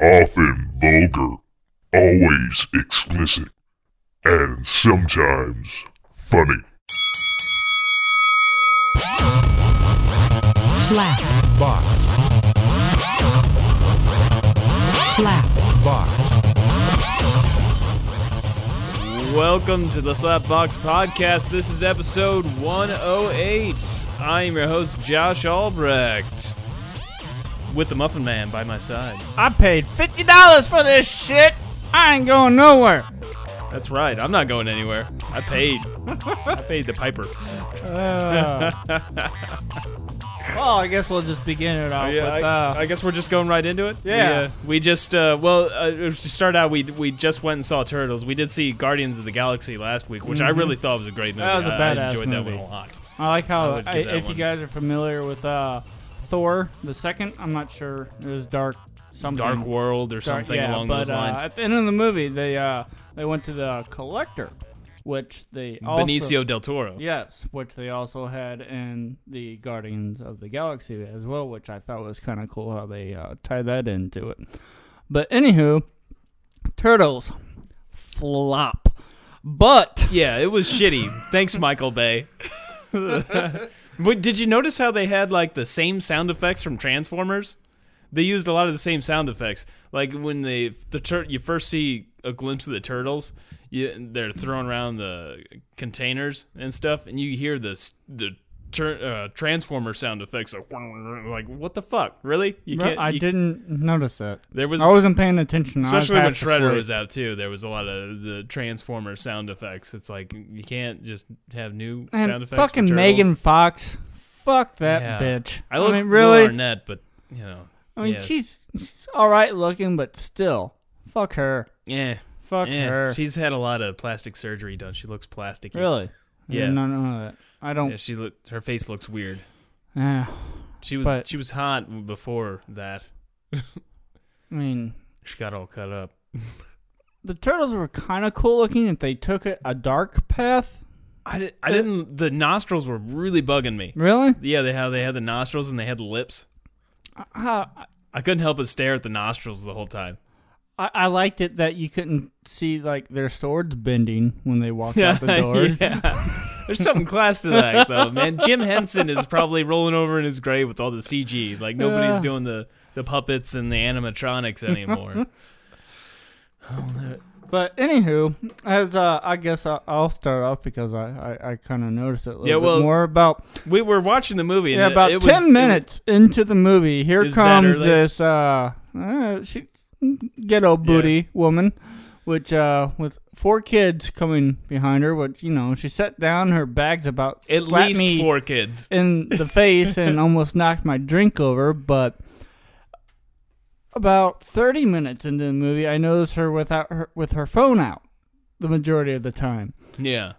often vulgar, always explicit, and sometimes funny. Slap box, slap box, Welcome to the Slapbox Podcast. This is episode 108. I am your host, Josh Albrecht, with the Muffin Man by my side. I paid fifty dollars for this shit. I ain't going nowhere. That's right, I'm not going anywhere. I paid. I paid the piper. Well, I guess we'll just begin it off Yeah, with. I, Uh, I guess we're just going right into it. Yeah. We, uh, we just uh, well uh, to start out, we we just went and saw Turtles. We did see Guardians of the Galaxy last week, which I really thought was a great movie. Mm-hmm. That was a I- I badass enjoyed that movie. one a lot. I like how I, that if you guys are familiar with uh, Thor the second, I'm not sure. It was Dark something. Dark World or Dark- something yeah, along but, those lines. Uh, at the end of the movie, they uh, they went to the collector, which they also, Benicio del Toro. Yes, which they also had in the Guardians of the Galaxy as well, which I thought was kind of cool how they uh, tied that into it. But anywho, Turtles flop, but Yeah, it was shitty. Thanks, Michael Bay. But did you notice how they had like the same sound effects from Transformers? They used a lot of the same sound effects. Like when they the tur- you first see a glimpse of the turtles, you, they're throwing around the containers and stuff, and you hear the the tur- uh, Transformer sound effects. Like, like what the fuck? Really? You can't. I you- didn't notice that. There was I wasn't paying attention. Especially I when Shredder was out too, there was a lot of the Transformer sound effects. It's like you can't just have new And sound effects. fucking Megan Fox, fuck that Yeah. bitch. I look mean, really. Arnett, but you know, I mean, yeah. she's, she's all right looking, but still, fuck her. yeah, Fuck yeah. her. She's had a lot of plastic surgery done. She looks plasticky. really. I Yeah. did not know I don't. Yeah, she look, her face looks weird. Yeah. She was But- she was hot before that. I mean, She got all cut up. the turtles were kind of cool looking if they took it a dark path. I, did, I didn't. The nostrils were really bugging me. Really? Yeah, they had they had the nostrils and they had the lips. Uh, I couldn't help but stare at the nostrils the whole time. I, I liked it that you couldn't see like their swords bending when they walked out the door. yeah. There's something class to that, though, man. Jim Henson is probably rolling over in his grave with all the CG. Like nobody's Yeah. doing the the puppets and the animatronics anymore. But anywho, as uh, I guess I'll, start off because I, I, I kind of noticed it a little Yeah, bit more about we were watching the movie. And yeah it- about it was- ten it- minutes into the movie. here comes this uh, uh she, ghetto booty woman, which uh with four kids coming behind her. Which you know she set down her bags about at least me four kids. in the face and almost knocked my drink over, but about 30 minutes into the movie, I noticed her without her with her phone out the majority of the time. Yeah,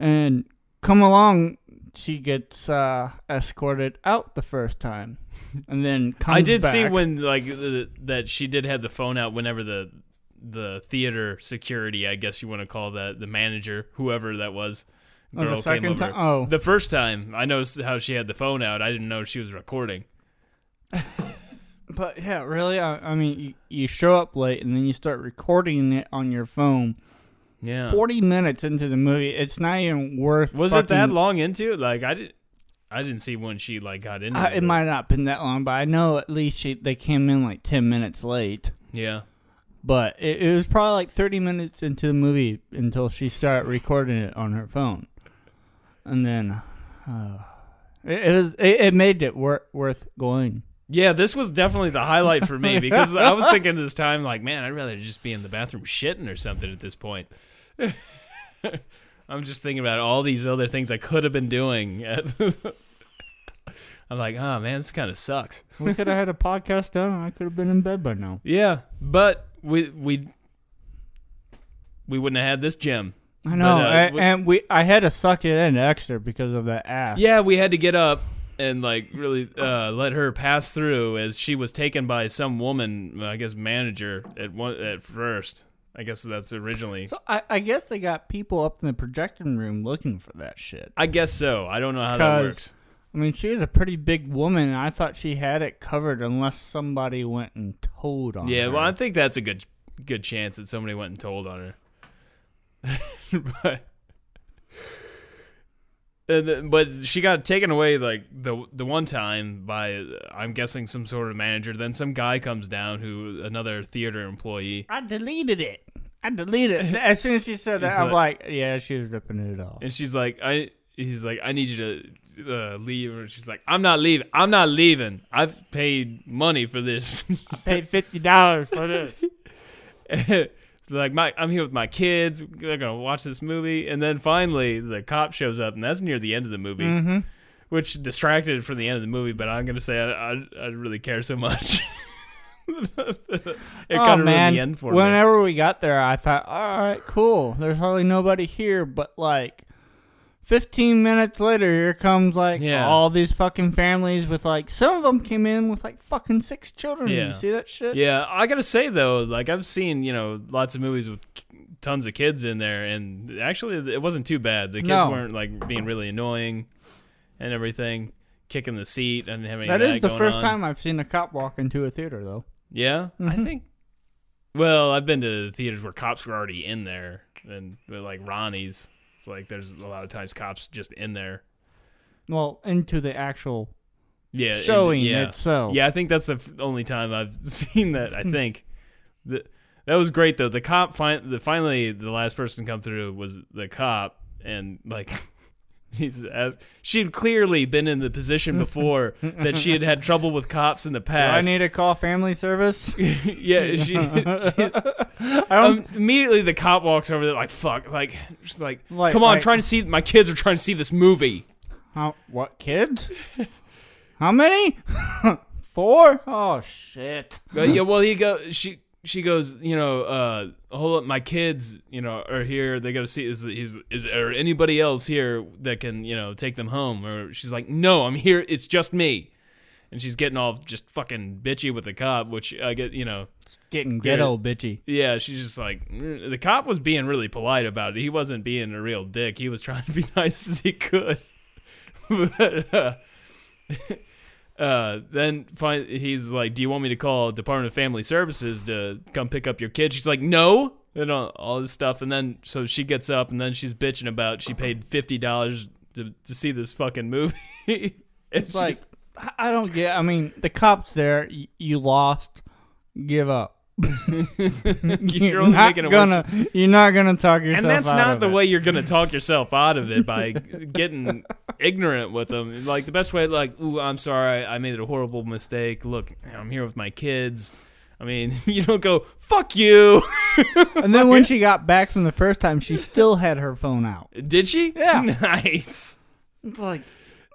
And come along, she gets uh, escorted out the first time, and then comes I did see when like the, that she did have the phone out whenever the the theater security, I guess you want to call that the manager, whoever that was. Oh, the second time? Oh. the first time I noticed how she had the phone out. I didn't know she was recording. But yeah, really, I, I mean, you, you show up late and then you start recording it on your phone. Yeah. 40 minutes into the movie, it's not even worth. Was it that long into it? Like I didn't. I didn't see when she like got into Uh, it. it might not have been that long, but I know at least she, they came in like 10 minutes late. Yeah. But it, it was probably like 30 minutes into the movie until she started recording it on her phone. And then uh, it, it was it, it made it wor- worth going. Yeah, this was definitely the highlight for me because I was thinking this time, like, man, I'd rather just be in the bathroom shitting or something at this point. I'm just thinking about all these other things I could have been doing. I'm like, oh man, this kind of sucks. We could have had a podcast done. and I could have been in bed by now. Yeah, but we we we wouldn't have had this gem. I know, But, uh, a- we- and we I had to suck it in extra because of that ass. Yeah, we had to get up and like really uh, let her pass through as she was taken by some woman, I guess manager at one at first. I guess that's originally. So I, I guess they got people up in the projection room looking for that shit. I guess so. I don't know how that works. I mean, she was a pretty big woman, and I thought she had it covered unless somebody went and told on Yeah, her. Yeah, well, I think that's a good good chance that somebody went and told on her. but but she got taken away like the the one time by I'm guessing some sort of manager. Then some guy comes down who another theater employee, I deleted it. I deleted it. As soon as she said that, I'm like- like, yeah, she was ripping it off. and she's like, I he's like, I need you to. Uh, leave and she's like i'm not leaving i'm not leaving i've paid money for this I paid fifty dollars for this. It's like my I'm here with my kids. They're gonna watch this movie, and then finally the cop shows up, and that's near the end of the movie, mm-hmm. which distracted from the end of the movie. But I'm gonna say I I, I really care so much. it oh kind of man! ruined the end for me. Whenever we got there, I thought, all right, cool. There's hardly nobody here, but like. 15 minutes later, here comes like Yeah. all these fucking families with like some of them came in with like fucking six children. Yeah. you see that shit? Yeah, I gotta say though, like I've seen you know lots of movies with tons of kids in there, and actually it wasn't too bad. The kids No. weren't like being really annoying and everything, kicking the seat and having That is the going first on. time I've seen a cop walk into a theater, though. Yeah, I Mhm. think. Well, I've been to theaters where cops were already in there, and like Ronnie's. It's like there's a lot of times cops just in there. Well, into the actual Yeah, showing yeah. itself. Yeah, I think that's the f- only time I've seen that. I think the, that was great though. The cop fin- the finally the last person to come through was the cop, and like he's she had clearly been in the position before that she had had trouble with cops in the Do I need to call family service? yeah, she, she's, I don't. um, immediately the cop walks over there like fuck, like just like, Like- come on, like- trying to see my kids are trying to see this movie. How, what kids? How many? Four? Oh shit! But yeah, well, he go. She she goes. You know, uh, hold up, my kids. You know, are here. They got to see. Is is is there anybody else here that can you know take them home? Or she's like, no, I'm here. It's just me. And she's getting all just fucking bitchy with the cop, which I get. You know, It's getting ghetto bitchy. yeah, she's just like mm. the cop was being really polite about it. He wasn't being a real dick. He was trying to be nice as he could. but, uh, uh, then find he's like, "Do you want me to call Department of Family Services to come pick up your kid?" She's like, "No." And all, all this stuff, and then so she gets up, and then she's bitching about she paid fifty dollars to to see this fucking movie. And It's like I- I don't get. I mean, the cops there. You lost. Give up. You're only not making it worse. gonna. You're not gonna talk yourself. and that's not the it. way you're gonna talk yourself out of it by getting ignorant with them. Like the best way, like, "Ooh, I'm sorry, I made a horrible mistake. Look, I'm here with my kids." I mean, you don't go "fuck you." And then when she got back from the first time, she still had her phone out. Did she? Yeah. Nice, It's like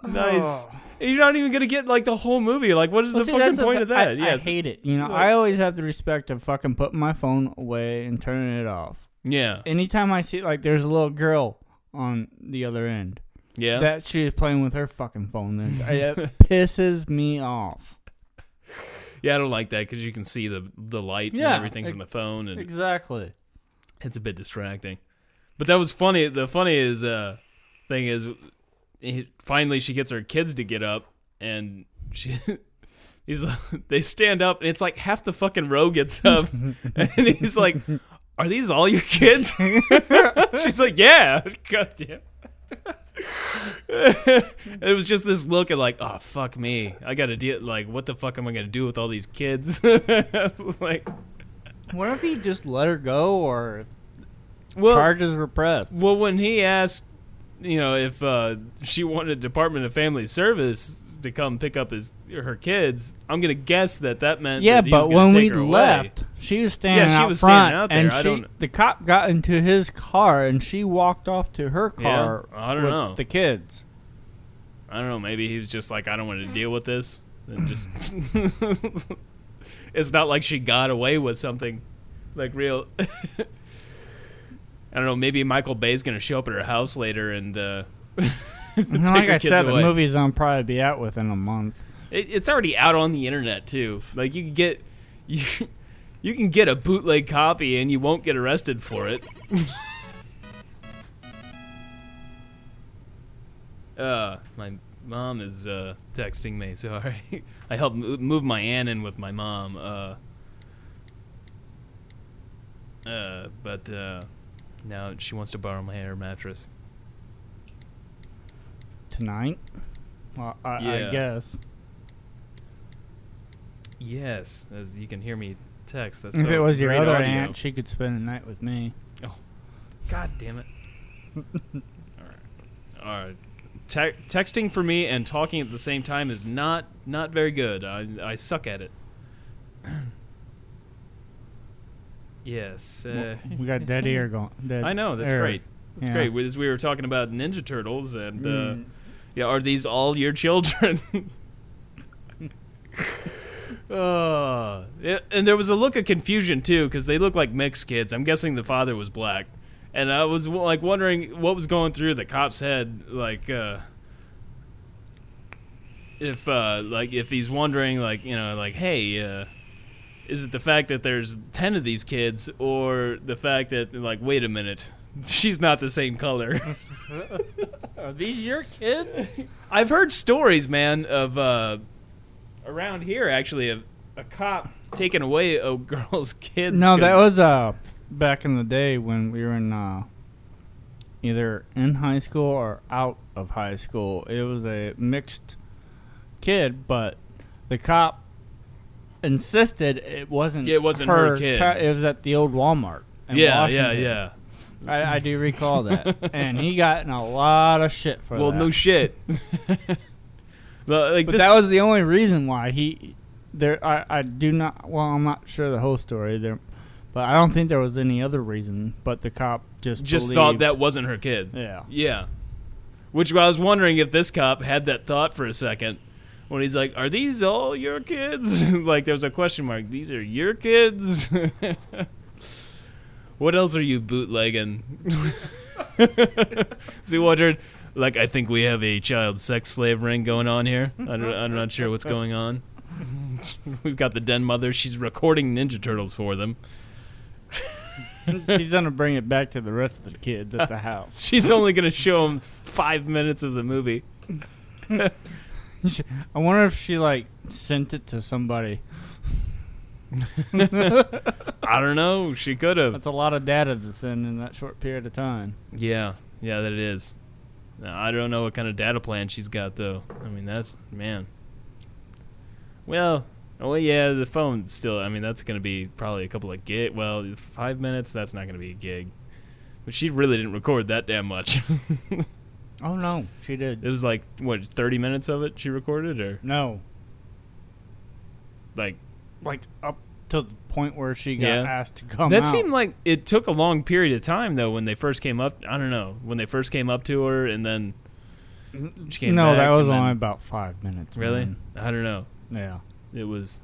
nice. oh. You're not even gonna get like the whole movie. Like, what is Well, the see, fucking point of that? I, yeah, I hate it. You know, Like- I always have the respect of fucking putting my phone away and turning it off. yeah, Anytime I see like there's a little girl on the other end yeah. that she's playing with her fucking phone, then it pisses me off. yeah, I don't like that because you can see the the light and everything ex- from the phone, and Exactly. it's a bit distracting. But that was funny. The funny is uh thing is finally she gets her kids to get up and she he's they stand up and it's like half the fucking row gets up and he's like are these all your kids? She's like, "Yeah." God damn. it was just this look at like, "Oh fuck me. I got to deal like what the fuck am I going to do with all these kids?" like What if he just let her go, or well, charges were pressed? Well, when he asked, you know, if uh, she wanted Department of Family Service to come pick up his her kids, I'm gonna guess that that meant Yeah, that he but when we her away. left, she was standing Yeah, she out was front, standing out there. and I she, don't- the cop got into his car, and she walked off to her car I don't with know. the kids. I don't know. Maybe he was just like, I don't want to deal with this, and just. it's not like she got away with something, like real. I don't know. Maybe Michael Bay's gonna show up at her house later and. Uh, take like I said, away. the movie's on probably be out within a month. It, it's already out on the internet too. Like you can get you, you can get a bootleg copy and you won't get arrested for it. uh, my mom is uh, texting me. Sorry, I helped mo- move my aunt in with my mom. Uh, uh, but uh, now she wants to borrow my air mattress. Tonight? Well, I, Yeah. I guess. Yes, as you can hear me text. That's If so it was your other audio. aunt, she could spend the night with me. Oh, God damn it. All right. All right. Te- texting for me and talking at the same time is not not very good. I I suck at it. yes. Uh, we got dead ear going. Dead I know that's air. great. That's Yeah. great. As we were talking about Ninja Turtles and uh, Mm. yeah, are these all your children? Uh, and there was a look of confusion too because they look like mixed kids. I'm guessing the father was black, and I was like wondering what was going through the cop's head, like uh, if uh, like if he's wondering like you know like hey, uh, is it the fact that there's ten of these kids or the fact that like wait a minute, she's not the same color. Are these your kids? I've heard stories, man, of uh, around here actually of a cop taking away a girl's kids. no, that was uh back in the day when we were in uh either in high school or out of high school. It was a mixed kid, but the cop insisted it wasn't. It wasn't her kid. chi- it was at the old Walmart. In yeah, Washington. yeah, yeah. I, I do recall that, and he got in a lot of shit for Well, that. Well, no shit. Well, like But that was the only reason why he there. I, I do not. Well, I'm not sure the whole story there, but I don't think there was any other reason. But the cop just just thought that wasn't her kid. Yeah. Yeah. Which I was wondering if this cop had that thought for a second when he's like, "Are these all your kids?" like there's a question mark. These are your kids. what else are you bootlegging? so he wondered, like, I think we have a child sex slave ring going on here. I don't, I'm not sure what's going on. We've got the den mother. She's recording Ninja Turtles for them. She's gonna bring it back to the rest of the kids at the house. She's only going to show them five minutes of the movie. I wonder if she like sent it to somebody. I don't know. She could have. That's a lot of data to send in that short period of time. Yeah, yeah, that it is. Now, I don't know what kind of data plan she's got though. I mean, that's man. Well, oh yeah, the phone still. I mean, that's gonna be probably a couple of gig. Well, five minutes. That's not gonna be a gig. But she really didn't record that damn much. Oh no, she did. it was like what, thirty minutes of it she recorded, or No, like like up to the point where she got Yeah. asked to come that out. seemed like it took a long period of time though when they first came up. I don't know when they first came up to her, and then she came no, that was and then- only about five minutes. really. man. I don't know. Yeah. it was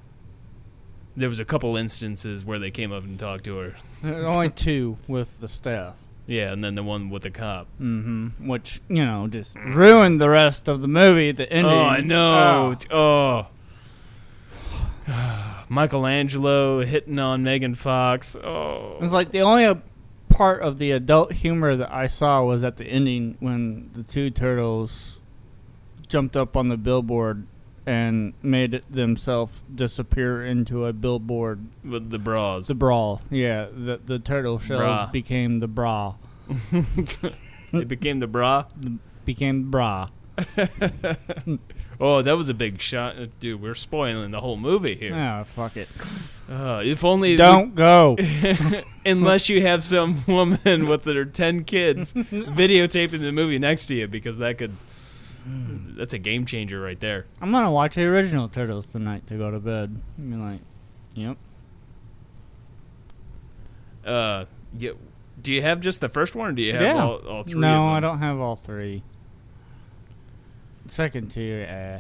there was a couple instances where they came up and talked to her only two with the staff. Yeah and then the one with the cop Mm-hmm. Which you know just ruined the rest of the movie. The ending. oh i know. It's- oh michelangelo hitting on megan fox It oh was like the only uh, part of the adult humor that I saw was at the ending when the two turtles jumped up on the billboard and made themselves disappear into a billboard. with the bras The brawl, yeah. The the turtle shells Bra. became the bra. it became the bra Became the bra. oh that was a big shot Uh, dude we're spoiling the whole movie here Ah, fuck it. uh, if only Don't go. unless you have some woman with her 10 kids videotaping the movie next to you because that could that's a game changer right there I'm gonna watch the original Turtles tonight to go to bed. I mean, like, yep. uh yeah, do you have just the first one or do you have Yeah. all, all three no? I don't have all three. Second two, eh.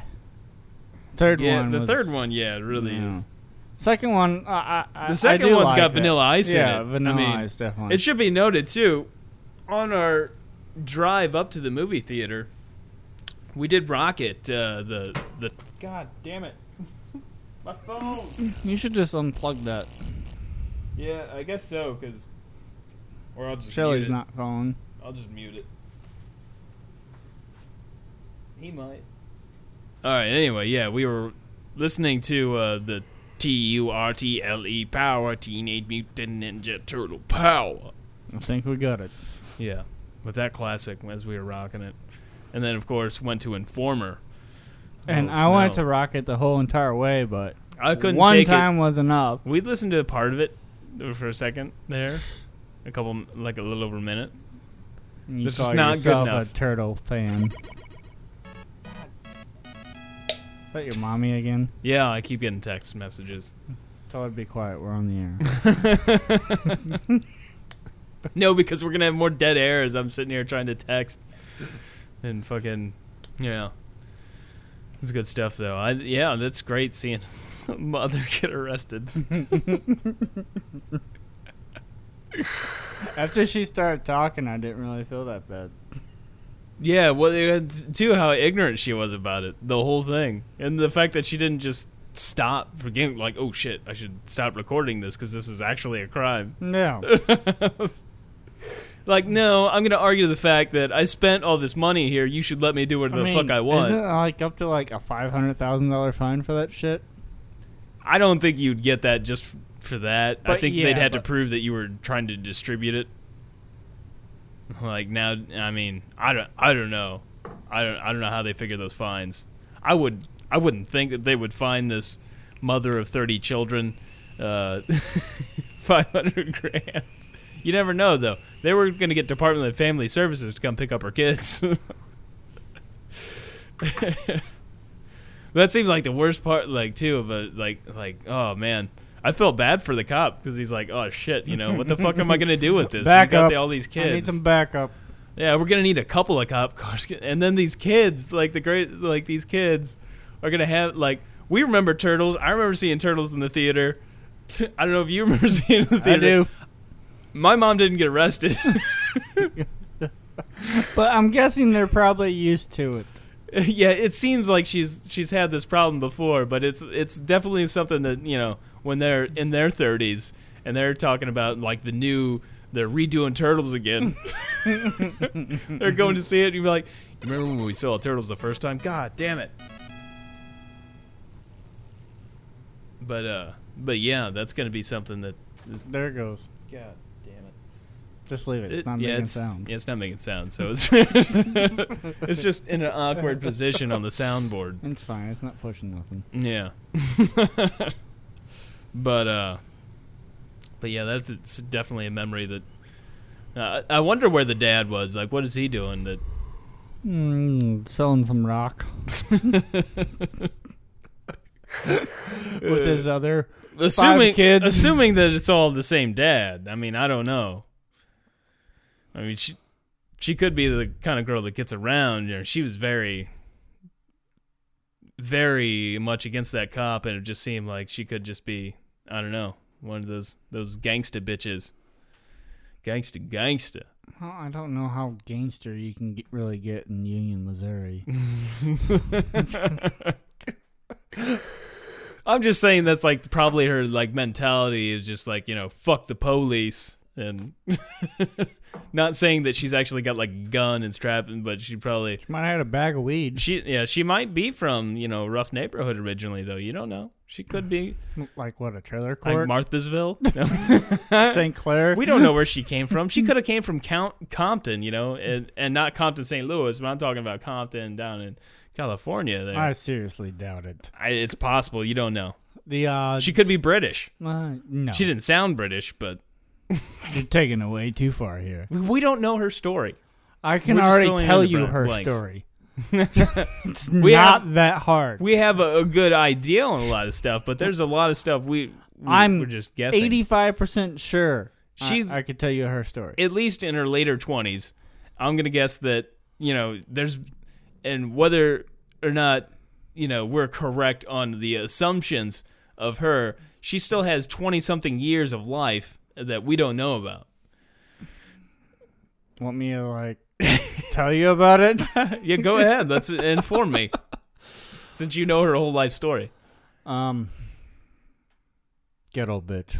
Third yeah one. the was- third one yeah it really is Second one, I, I, the second one's like got it. vanilla ice yeah, in it vanilla I mean, ice definitely. it should be noted too on our drive up to the movie theater we did rocket uh the the god damn it my phone you should just unplug that. Yeah, I guess so, cause or I'll just Shelly's mute it. not calling. I'll just mute it. He might. All right. Anyway, yeah, we were listening to uh, the T U R T L E Power Teenage Mutant Ninja Turtle Power. I think we got it. Yeah, with that classic as we were rocking it, and then of course went to Informer. And Oh, I wanted to rock it the whole entire way, but I couldn't one time was enough. We listened to a part of it for a second there, a couple like a little over a minute. You This is not good enough. a turtle fan. Is that your mommy again? Yeah, I keep getting text messages. Tell her to be quiet. We're on the air. No, because we're gonna have more dead air as I'm sitting here trying to text and fucking yeah. It's good stuff though. I yeah, that's great seeing mother get arrested. After she started talking, I didn't really feel that bad. yeah, well, too how ignorant she was about it, the whole thing, and the fact that she didn't just stop for getting like, oh shit, I should stop recording this because this is actually a crime. No. Like, no, I'm gonna argue the fact that I spent all this money here. You should let me do whatever the fuck I want. Isn't it like up to like a five hundred thousand dollar fine for that shit? I don't think you'd get that just f- for that. I think yeah, they'd have to prove that you were trying to distribute it. Like now, I mean, I don't, I don't know, I don't, I don't know how they figure those fines. I would, I wouldn't think that they would find this mother of thirty children, uh, five hundred grand. You never know, though. They were going to get Department of Family Services to come pick up her kids. That seemed like the worst part, like too of a like like oh man, I felt bad for the cop because he's like oh shit, you know what the fuck am I gonna do with this? Back we got up. all these kids. I need some backup. yeah, we're gonna need a couple of cop cars, and then these kids, like the great, like these kids, are gonna have like we remember turtles. I remember seeing turtles in the theater. I don't know if you remember seeing the I theater. do. My mom didn't get arrested. But I'm guessing they're probably used to it. yeah, it seems like she's she's had this problem before, but it's it's definitely something that you know when they're in their thirties and they're talking about like the new they're redoing turtles again. they're going to see it. And you're like, remember when we saw turtles the first time? God damn it! But uh, but yeah, that's gonna be something that. Is, There it goes. God! Just leave it. It's It- not yeah, making it's, sound. Yeah, it's not making sound. So it's it's just in an awkward position on the soundboard. It's fine. It's not pushing nothing. Yeah. but uh but yeah, that's it's definitely a memory that uh, I I wonder where the dad was. Like what is he doing that Mm, selling some rock with his other. assuming kids. assuming that it's all the same dad. I mean, I don't know. I mean, she she could be the kind of girl that gets around. You know, she was very very much against that cop and it just seemed like she could just be I don't know, one of those those gangsta bitches. Gangsta gangsta. Well, I don't know how gangster you can get, really get in Union, Missouri. I'm just saying that's like probably her like mentality is just like, you know, fuck the police and not saying that she's actually got like gun and strapping, but she probably Might have had a bag of weed. she yeah, she might be from, you know, rough neighborhood originally though. You don't know. She could be Like what? A trailer like court? Marthasville. No. St. Clair. we don't know where she came from. She could have came from Count Compton, you know, and, and not Compton, St. Louis, but I'm talking about Compton down in California there. I seriously doubt it. I, it's possible, you don't know. The uh, She could be British. Uh, no, She didn't sound British, but You're taking it way too far here. we don't know her story. I can We're just already filling in tell the you blank- her blanks. story. it's We not have- that hard. We have a, a good idea on a lot of stuff, but there's a lot of stuff we, we I'm we're just guessing. Eighty-five percent sure. I- She's- I, could tell you her story. at least in her later 20s i'm gonna guess that you know there's and whether or not you know we're correct on the assumptions of her she still has 20 something years of life that we don't know about Want me to like tell you about it? yeah go ahead let's inform me since you know her whole life story um, ghetto bitch.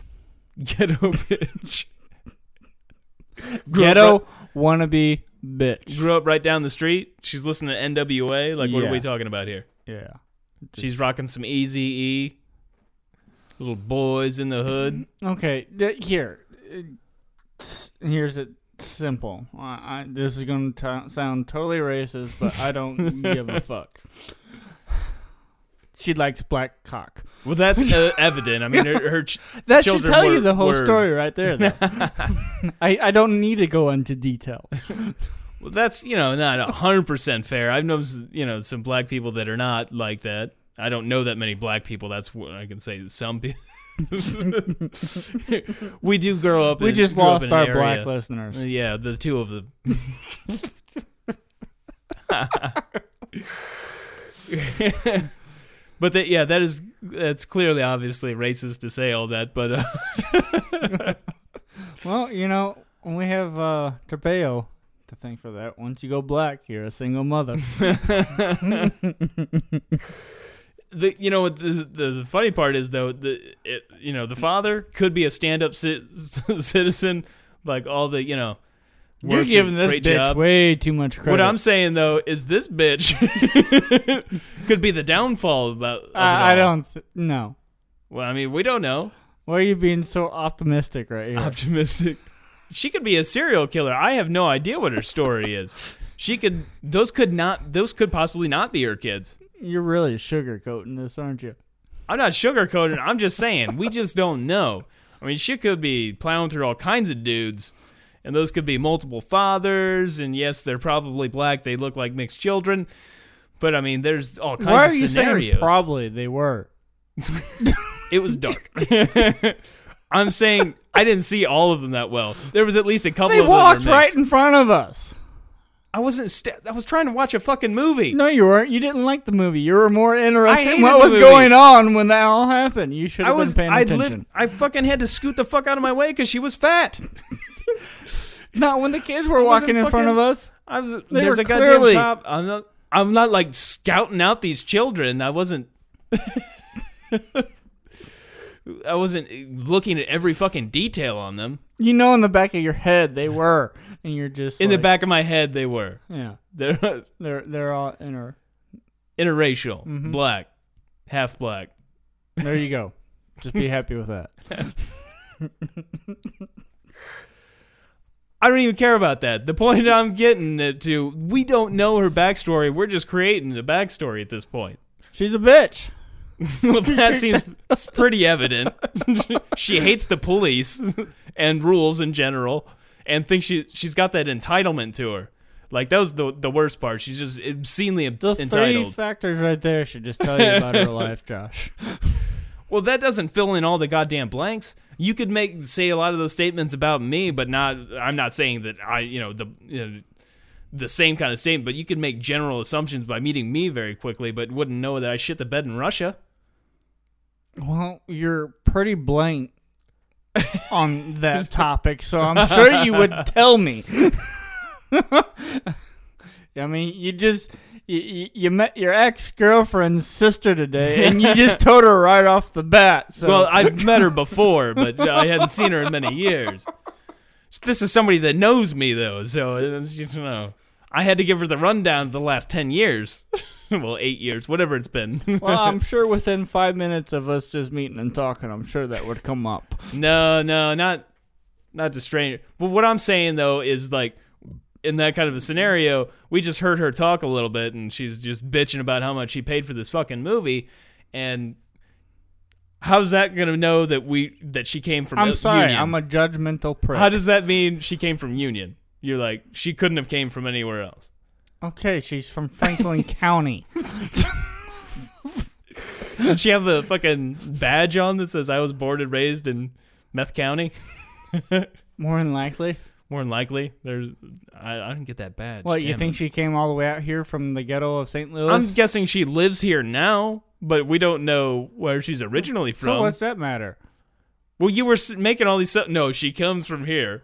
ghetto bitch Ghetto up, wannabe bitch. grew up right down the street she's listening to nwa like what Yeah. are we talking about here Yeah. She's rocking some Easy E. Little boys in the hood. Okay, th- here. Here's it simple. I, I, this is going to sound totally racist, but I don't give a fuck. She likes black cock. Well, that's uh, evident. I mean, her, her ch- That should tell you the whole were- story right there. Though. I, I don't need to go into detail. well, that's you know not hundred percent fair. I've known you know some black people that are not like that. I don't know that many black people. That's what I can say. Some people. we do grow up. We in- just lost our area- black listeners. Yeah, the two of them. but that yeah, that is that's clearly obviously racist to say all that, but uh, Well, you know, we have uh, Trapeo to thank for that. Once you go black, you're a single mother. The you know the, the the funny part is though the it, you know the father could be a stand-up ci- citizen like all the you know You're giving this bitch job. way too much credit. What I'm saying though is this bitch could be the downfall about. Uh, I, I don't. Th- no. Well, I mean, we don't know. Why are you being so optimistic right here? Optimistic. She could be a serial killer. I have no idea what her story is. She could. Those could not. Those could possibly not be her kids. You're really sugarcoating this, aren't you? I'm not sugarcoating. I'm just saying we just don't know. I mean, she could be plowing through all kinds of dudes, and those could be multiple fathers. And yes, they're probably black. They look like mixed children. But I mean, there's all kinds Why of are you scenarios. saying probably they were? it was dark. I'm saying I didn't see all of them that well. There was at least a couple They of walked right in front of us. I wasn't. St- I was trying to watch a fucking movie. No, you weren't. You didn't like the movie. You were more interested in what was movie. going on when that all happened. You should I have was. been paying I attention. lived. I fucking had to scoot the fuck out of my way because she was fat. Not when the kids were wasn't walking in front of us. I was. They there's were a goddamn clearly- cop. I'm not. I'm not like scouting out these children. I wasn't. I wasn't looking at every fucking detail on them. You know, in the back of your head they were, and you're just In the back of my head, they were. Yeah, They're they're they're all inner. interracial, Mhm. black, half black. There you go. Just be happy with that. I don't even care about that. The point I'm getting to, we don't know her backstory. We're just creating a backstory at this point. She's a bitch. well, that seems it's pretty evident. she hates the police and rules in general, and thinks she she's got that entitlement to her. Like that was the the worst part. She's just obscenely entitled. Those three entitled. factors right there should just tell you about her life, Josh. Well, that doesn't fill in all the goddamn blanks. You could make say a lot of those statements about me, but not. I'm not saying that I, you know, the you know, the same kind of statement. But you could make general assumptions by meeting me very quickly, but wouldn't know that I shit the bed in Russia. Well, you're pretty blank on that topic, so I'm sure you would tell me. I mean, you just you, you, met your ex girlfriend's sister today, and you just told her right off the bat. So Well, I've met her before, but I hadn't seen her in many years. This is somebody that knows me, though, so it's, you know, I had to give her the rundown of the last ten years. well, eight years, whatever it's been. well, I'm sure within five minutes of us just meeting and talking, I'm sure that would come up. No, no, not not to stranger. But what I'm saying though is like in that kind of a scenario, we just heard her talk a little bit and she's just bitching about how much she paid for this fucking movie and how's that going to know that we that she came from I'm sorry, Union? I'm a judgmental prick. How does that mean she came from Union? You're like she couldn't have came from anywhere else. okay, she's from Franklin County. Did she have a fucking badge on that says I was born and raised in Meth County? More than likely. More than likely, there's I, I didn't get that badge. What you Damn think it. she came all the way out here from the ghetto of St. Louis? I'm guessing she lives here now, but we don't know where she's originally from. so what's that matter? well, you were making all these. No, she comes from here.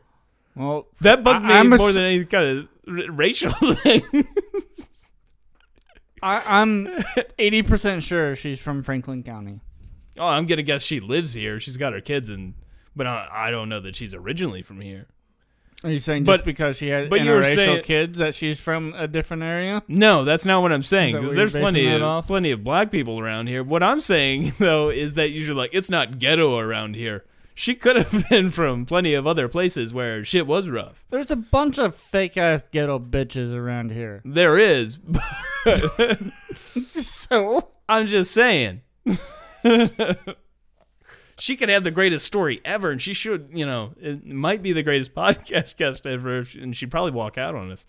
Well, That bugged I- me I'm more ass- than any kind of r- racial thing. I, I'm 80% sure she's from Franklin County. oh, I'm gonna guess she lives here. She's got her kids, and but I, I don't know that she's originally from here. Are you saying But- because she had but you were interracial saying- kids that she's from a different area? No, that's not what I'm saying. Is that Because what there's plenty of off? plenty of black people around here. What I'm saying though is that you're like it's not ghetto around here. She could have been from plenty of other places where shit was rough. There's a bunch of fake ass ghetto bitches around here. There is. So I'm just saying. she could have the greatest story ever, and she should, you know, it might be the greatest podcast guest ever, and she'd probably walk out on us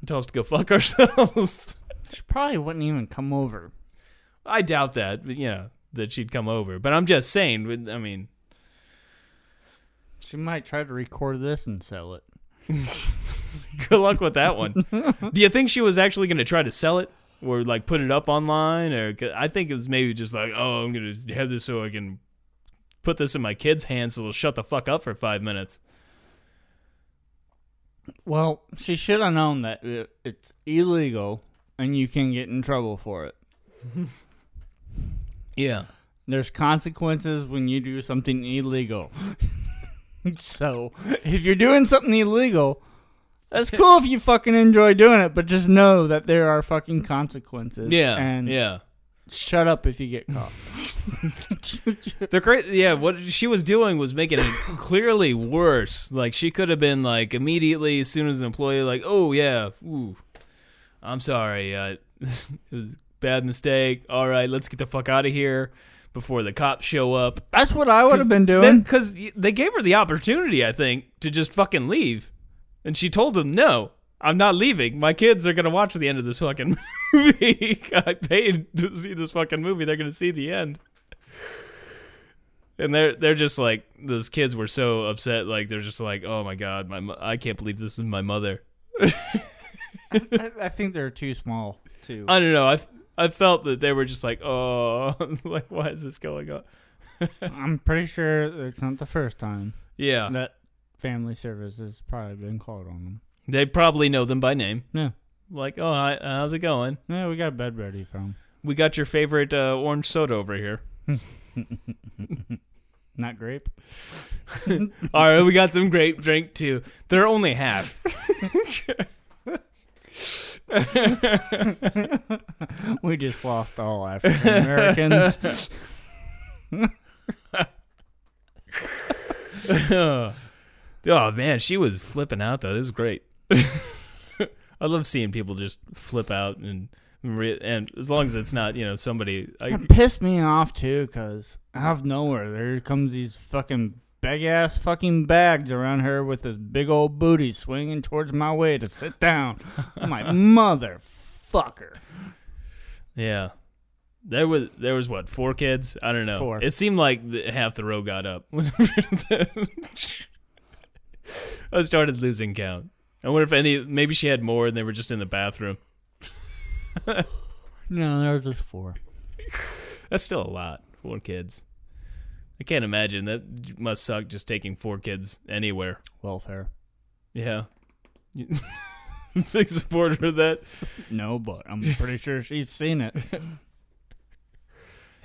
and tell us to go fuck ourselves. she probably wouldn't even come over. I doubt that, but, you know, that she'd come over. But I'm just saying, I mean, She might try to record this and sell it. good luck with that one. Do you think she was actually going to try to sell it? Or like put it up online, Or I think it was maybe just like, oh, I'm gonna have this so I can put this in my kids' hands, so they'll shut the fuck up for five minutes. Well, she should have known that it, it's illegal and you can get in trouble for it. Yeah, There's consequences when you do something illegal. so, if you're doing something illegal, that's cool if you fucking enjoy doing it, but just know that there are fucking consequences. Yeah, And yeah. shut up if you get caught. The great, yeah. What she was doing was making it clearly worse. Like she could have been like immediately as soon as an employee, like, oh yeah, ooh, I'm sorry, uh, it was a bad mistake. All right, let's get the fuck out of here before the cops show up. That's what I would have been doing. because they gave her the opportunity, I think, to just fucking leave, and she told them, "No, I'm not leaving. My kids are gonna watch the end of this fucking movie. I paid to see this fucking movie. They're gonna see the end." And they're they're just like those kids were so upset. Like they're just like, "Oh my god, my mo- I can't believe this is my mother." I, I think they're too small, too. I don't know. I I felt that they were just like, "Oh, like why is this going on?" I'm pretty sure it's not the first time Yeah, that family service has probably been called on them. they probably know them by name. Yeah. Like, "Oh, hi, how's it going?" Yeah, we got a bed ready for them. We got your favorite uh, orange soda over here. Not grape. All right, we got some grape drink too. They're only half. We just lost all African Americans. oh man, she was flipping out though. It was great. I love seeing people just flip out and re- and as long as it's not you know somebody. I, it pissed me off too, cause out of nowhere there comes these fucking big ass fucking bags around her with this big old booty swinging towards my way to sit down. I'm motherfucker. yeah, there was there was what four kids? I don't know. Four. It seemed like the, half the row got up. I started losing count. I wonder if any maybe she had more and they were just in the bathroom. No, there were just four. That's still a lot. Four kids. I can't imagine that must suck just taking four kids anywhere. Welfare. Yeah. Big supporter of that. No, but I'm pretty sure she's seen it.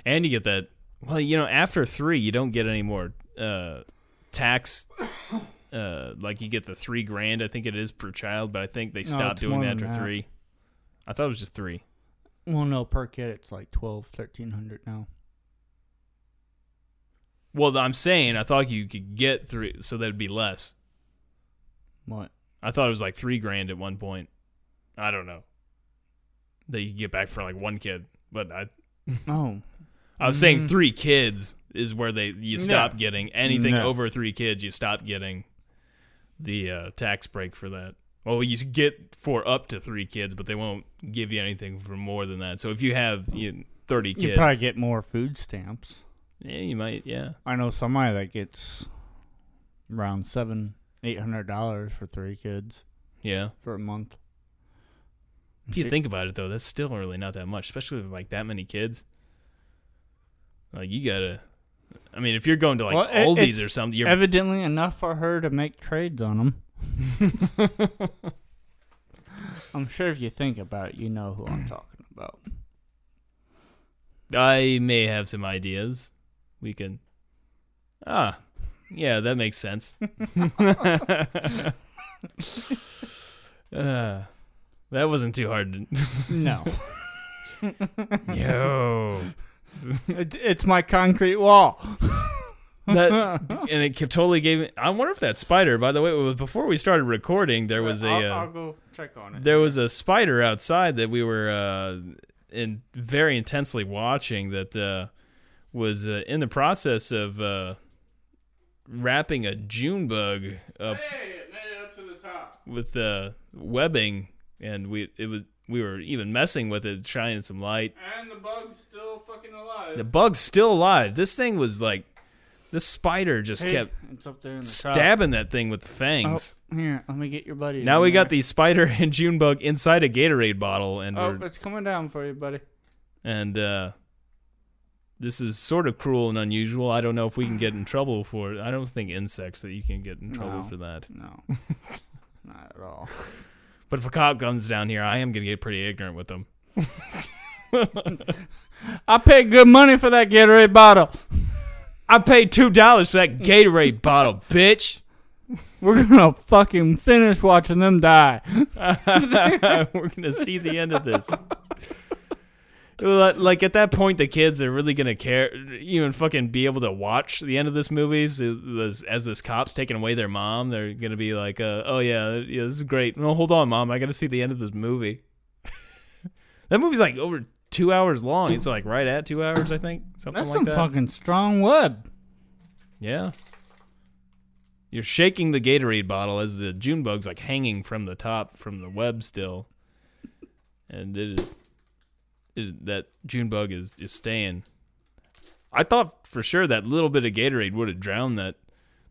And you get that. Well, you know, after three, you don't get any more uh, tax. Uh, like you get the three grand, I think it is per child, but I think they stopped it's doing that after that. three. I thought it was just three. Well, no, per kid it's like twelve, thirteen hundred now. Well, I'm saying I thought you could get three, so that'd be less. What? I thought it was like three grand at one point. I don't know. That you could get back for like one kid, but I Oh, I was saying three kids is where they you stop No. getting anything No. over three kids. You stop getting the uh, tax break for that. Well, you get for up to three kids, but they won't give you anything for more than that. So if you have you know, thirty kids, you probably get more food stamps. Yeah, you might, yeah, I know somebody that gets around seven, eight hundred dollars for three kids yeah. for a month. If you think about it, though, that's still really not that much, especially with like that many kids. Like you gotta. I mean, if you're going to like Well, it- Aldi's it's or something, you're Evidently enough for her to make trades on them. I'm sure if you think about it, you know who I'm talking about. I may have some ideas. We can. Ah, Yeah, that makes sense. uh, that wasn't too hard. To, No. yo, it, it's my concrete wall. that and it totally gave me. I wonder if that spider. By the way, before we started recording, there was a. I'll, uh, I'll go check on it. there was a spider outside that we were uh, in very intensely watching that uh, was uh, in the process of uh, wrapping a June bug up Hey, made it up to the top. with uh, webbing, and we it was we were even messing with it, shining some light. And the bug's still fucking alive. The bug's still alive. This thing was like this spider just See? kept It's up there in the stabbing that thing with the fangs. Oh, here, let me get your buddy. Now down we got the spider and June bug inside a Gatorade bottle, and Oh, we're it's coming down for you, buddy. and uh, this is sort of cruel and unusual. I don't know if we can get in trouble for it. I don't think insects that you can get in trouble No. for that. No, not at all. But if a cop comes down here, I am gonna get pretty ignorant with them. I paid good money for that Gatorade bottle. I paid two dollars for that Gatorade bottle, bitch. We're gonna fucking finish watching them die. We're gonna see the end of this. Like at that point, the kids are really gonna care, even fucking be able to watch the end of this movie. This- as this cop's taking away their mom, they're gonna be like, uh, "Oh yeah, yeah, this is great." No, hold on, mom, I gotta see the end of this movie. that movie's like over two hours long. It's like right at two hours, I think, something That's like some that. fucking strong web. Yeah. You're shaking the Gatorade bottle as the June bug's like hanging from the top from the web still. And it is, is that June bug is, is staying. I thought for sure that little bit of Gatorade would have drowned that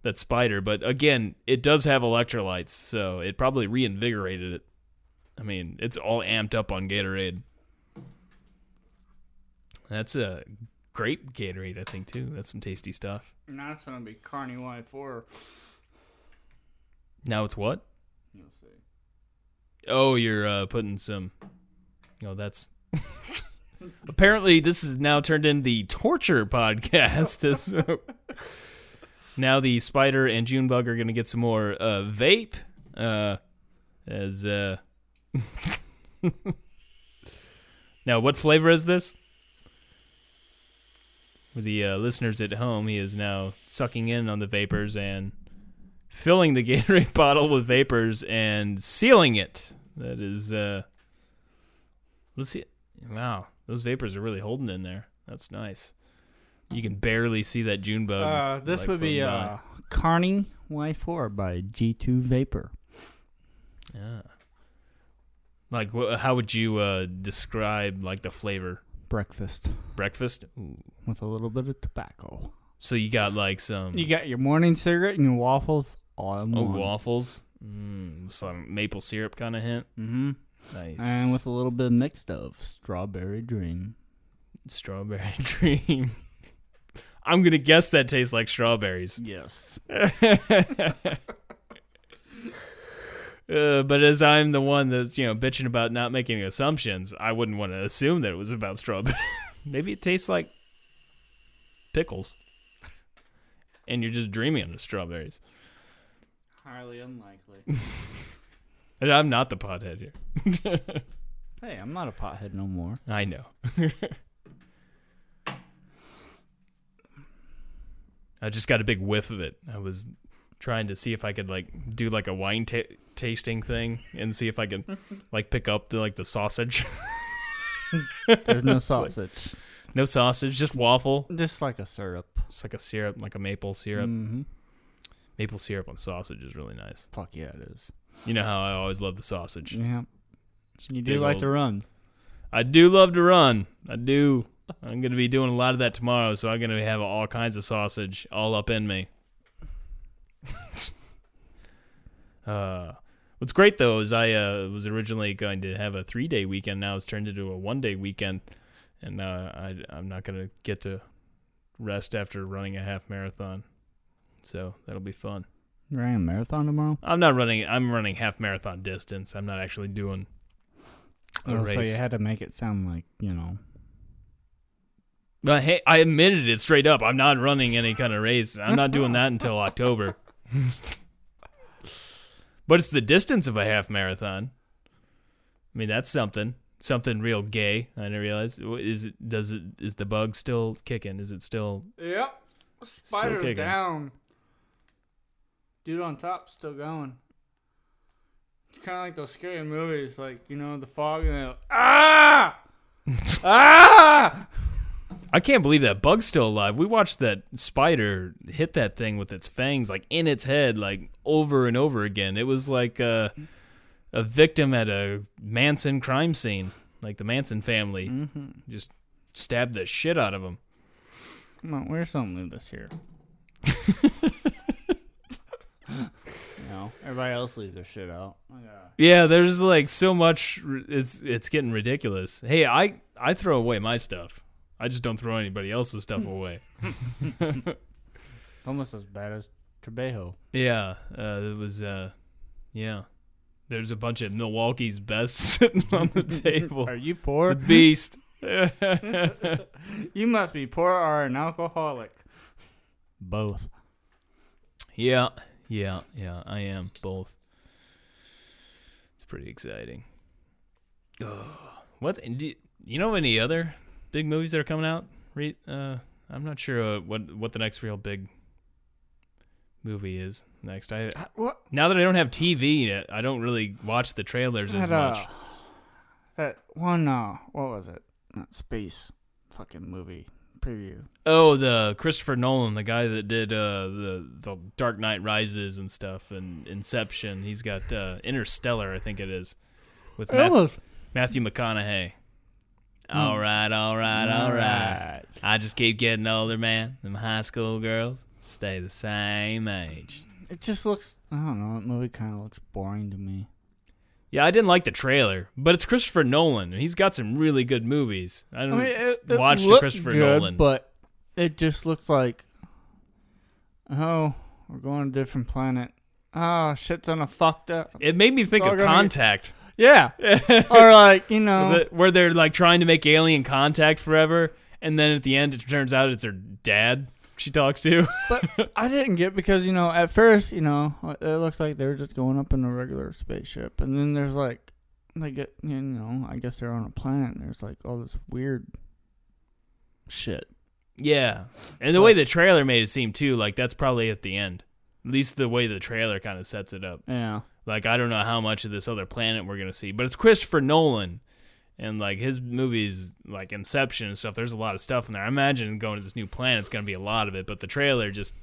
that spider, but again, it does have electrolytes, so it probably reinvigorated it. I mean, it's all amped up on Gatorade. That's a grape Gatorade, I think too. That's some tasty stuff. Now it's gonna be Carney Y four. Now it's what? You'll see. Oh, you're uh, putting some. Oh, that's. Apparently, this is now turned into the torture podcast. Now the spider and Junebug are going to get some more uh, vape. Uh, as uh, now, what flavor is this? For the uh, listeners at home, he is now sucking in on the vapors and filling the Gatorade bottle with vapors and sealing it. That is, uh, let's see. Wow, those vapors are really holding in there. That's nice. You can barely see that June bug. Uh, this like, would be by. uh, Carney Y four by G two Vapor. yeah. Like, wh- how would you uh, describe like the flavor? Breakfast Breakfast. Ooh. with a little bit of tobacco. So you got like some You got your morning cigarette and your waffles all in oh, one. waffles, mm, some maple syrup kind of hint. Mm-hmm. Nice. And with a little bit mixed of strawberry dream. strawberry dream. I'm gonna guess that tastes like strawberries. Yes. Uh, but as I'm the one that's you know bitching about not making assumptions, I wouldn't want to assume that it was about strawberry. Maybe it tastes like pickles, and you're just dreaming of strawberries. Highly unlikely. And I'm not the pothead here. hey, I'm not a pothead no more. I know. I just got a big whiff of it. I was trying to see if I could like do like a wine ta- tasting thing and see if I could like pick up the like the sausage. There's no sausage. no sausage, just waffle. Just like a syrup. Just like a syrup, like a maple syrup. Mm-hmm. Maple syrup on sausage is really nice. Fuck yeah, it is. You know how I always love the sausage. Yeah. It's You do like old- to run. I do love to run. I do. I'm gonna be doing a lot of that tomorrow, so I'm gonna have all kinds of sausage all up in me. uh, what's great though is I uh, was originally going to have a three day weekend. Now it's turned into a one day weekend, and uh, I I'm not gonna get to rest after running a half marathon. So that'll be fun. You're running a marathon tomorrow? I'm not running. I'm running half marathon distance. I'm not actually doing a Oh, so you had to make it sound like, you know. But hey, I admitted it straight up. I'm not running any kind of race. I'm not doing that until October. but it's the distance of a half marathon. I mean, that's something. Something real gay. I didn't realize. Is it? Does it? Is the bug still kicking? Is it still? Yep. Spider's kicking. down. Dude on top still going. It's kind of like those scary movies, like you know the fog and like, ah, ah. I can't believe that bug's still alive. We watched that spider hit that thing with its fangs, like in its head, like over and over again. It was like a, a victim at a Manson crime scene, like the Manson family just stabbed the shit out of him. Come on, where's something of this year? You know, everybody else leaves their shit out. Gotta- Yeah, there's like so much. It's it's getting ridiculous. Hey, I I throw away my stuff. I just don't throw anybody else's stuff away. Almost as bad as Trebejo. Yeah, uh, it was. Uh, yeah, there's a bunch of Milwaukee's best sitting on the table. Are you The poor? beast. You must be poor or an alcoholic. Both. yeah, yeah, yeah. I am both. It's pretty exciting. Ugh. What do you, know? Any other big movies that are coming out? Uh, I'm not sure uh, what what the next real big movie is next. I What? now that I don't have TV, I don't really watch the trailers as That, uh, much. that one, uh, what was it? Not space fucking movie preview. Oh, the Christopher Nolan, the guy that did uh, the the Dark Knight Rises and stuff, and Inception. He's got uh, Interstellar, I think it is, with was Matthew McConaughey. All right, all right, all right. I just keep getting older, man. Them high school girls stay the same age. It just looks. I don't know. That movie kind of looks boring to me. Yeah, I didn't like the trailer, but it's Christopher Nolan. and He's got some really good movies. I don't watch the looked Christopher good, Nolan. but it just looks like, oh, we're going to a different planet. Oh, shit's on a fucked up. it made me think of Contact. Yeah, or like you know, where they're like trying to make alien contact forever, and then at the end it turns out it's their dad she talks to. but I didn't get because you know at first you know it looks like they're just going up in a regular spaceship, and then there's like they get you know I guess they're on a planet. and There's like all this weird shit. yeah, and the way the trailer made it seem too, like that's probably at the end. At least the way the trailer kind of sets it up. Yeah, Like I don't know how much of this other planet we're gonna see, but it's Christopher Nolan, and like his movies, like Inception and stuff. There's a lot of stuff in there. I imagine going to this new planet, it's gonna be a lot of it. But the trailer just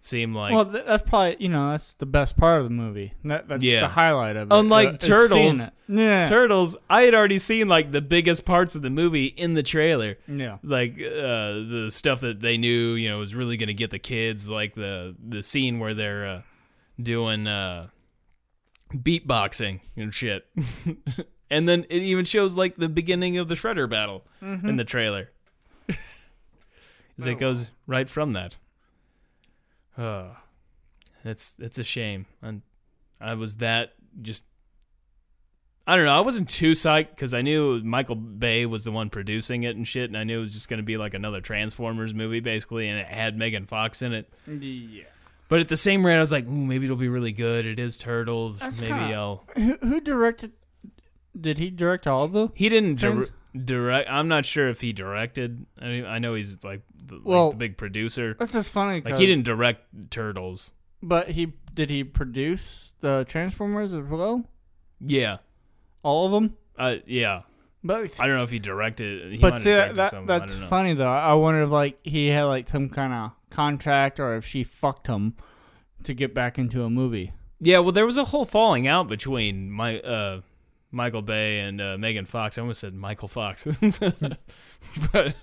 seemed like well that's probably you know that's the best part of the movie. That that's Yeah. the highlight of it. Unlike uh, Turtles. Yeah, Turtles. I had already seen like the biggest parts of the movie in the trailer. yeah. like uh, the stuff that they knew, you know, was really going to get the kids. Like the the scene where they're uh, doing uh, beatboxing and shit, and then it even shows like the beginning of the Shredder battle in mm-hmm. the trailer, as it oh. goes right from that. Oh, it's it's a shame. And I was that just. I don't know. I wasn't too psyched because I knew Michael Bay was the one producing it and shit, and I knew it was just going to be like another Transformers movie, basically, and it had Megan Fox in it. Yeah. But at the same rate, I was like, "Ooh, maybe it'll be really good. It is Turtles. That's maybe kinda- I'll." Who, who directed? Did he direct all of the? He didn't dir- direct. I'm not sure if he directed. I mean, I know he's like the, like the big producer. That's just funny. Like he didn't direct Turtles. But he did he produce the Transformers as well? Yeah, All of them? uh, yeah. But I don't know if he directed. He but see that, directed that some of them, I that's funny though. I wonder if like he had like some kind of contract or if she fucked him to get back into a movie. Yeah, well, there was a whole falling out between my uh, Michael Bay and uh, Megan Fox. I almost said Michael Fox, but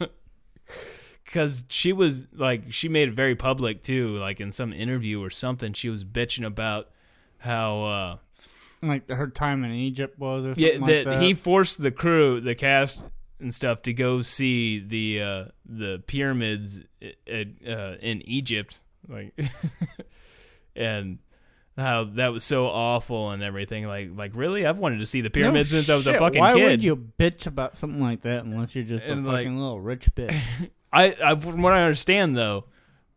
because she was like, she made it very public too. Like in some interview or something, she was bitching about how uh, Like her time in Egypt was or something yeah like that, that. he forced the crew, the cast and stuff, to go see the uh, the pyramids i- i- uh, in Egypt, like, and how that was so awful and everything. Like, like really, I've wanted to see the pyramids No since I was a shit, fucking Why kid. would you bitch about something like that unless you're just a like- fucking little rich bitch? I, I, from what I understand though,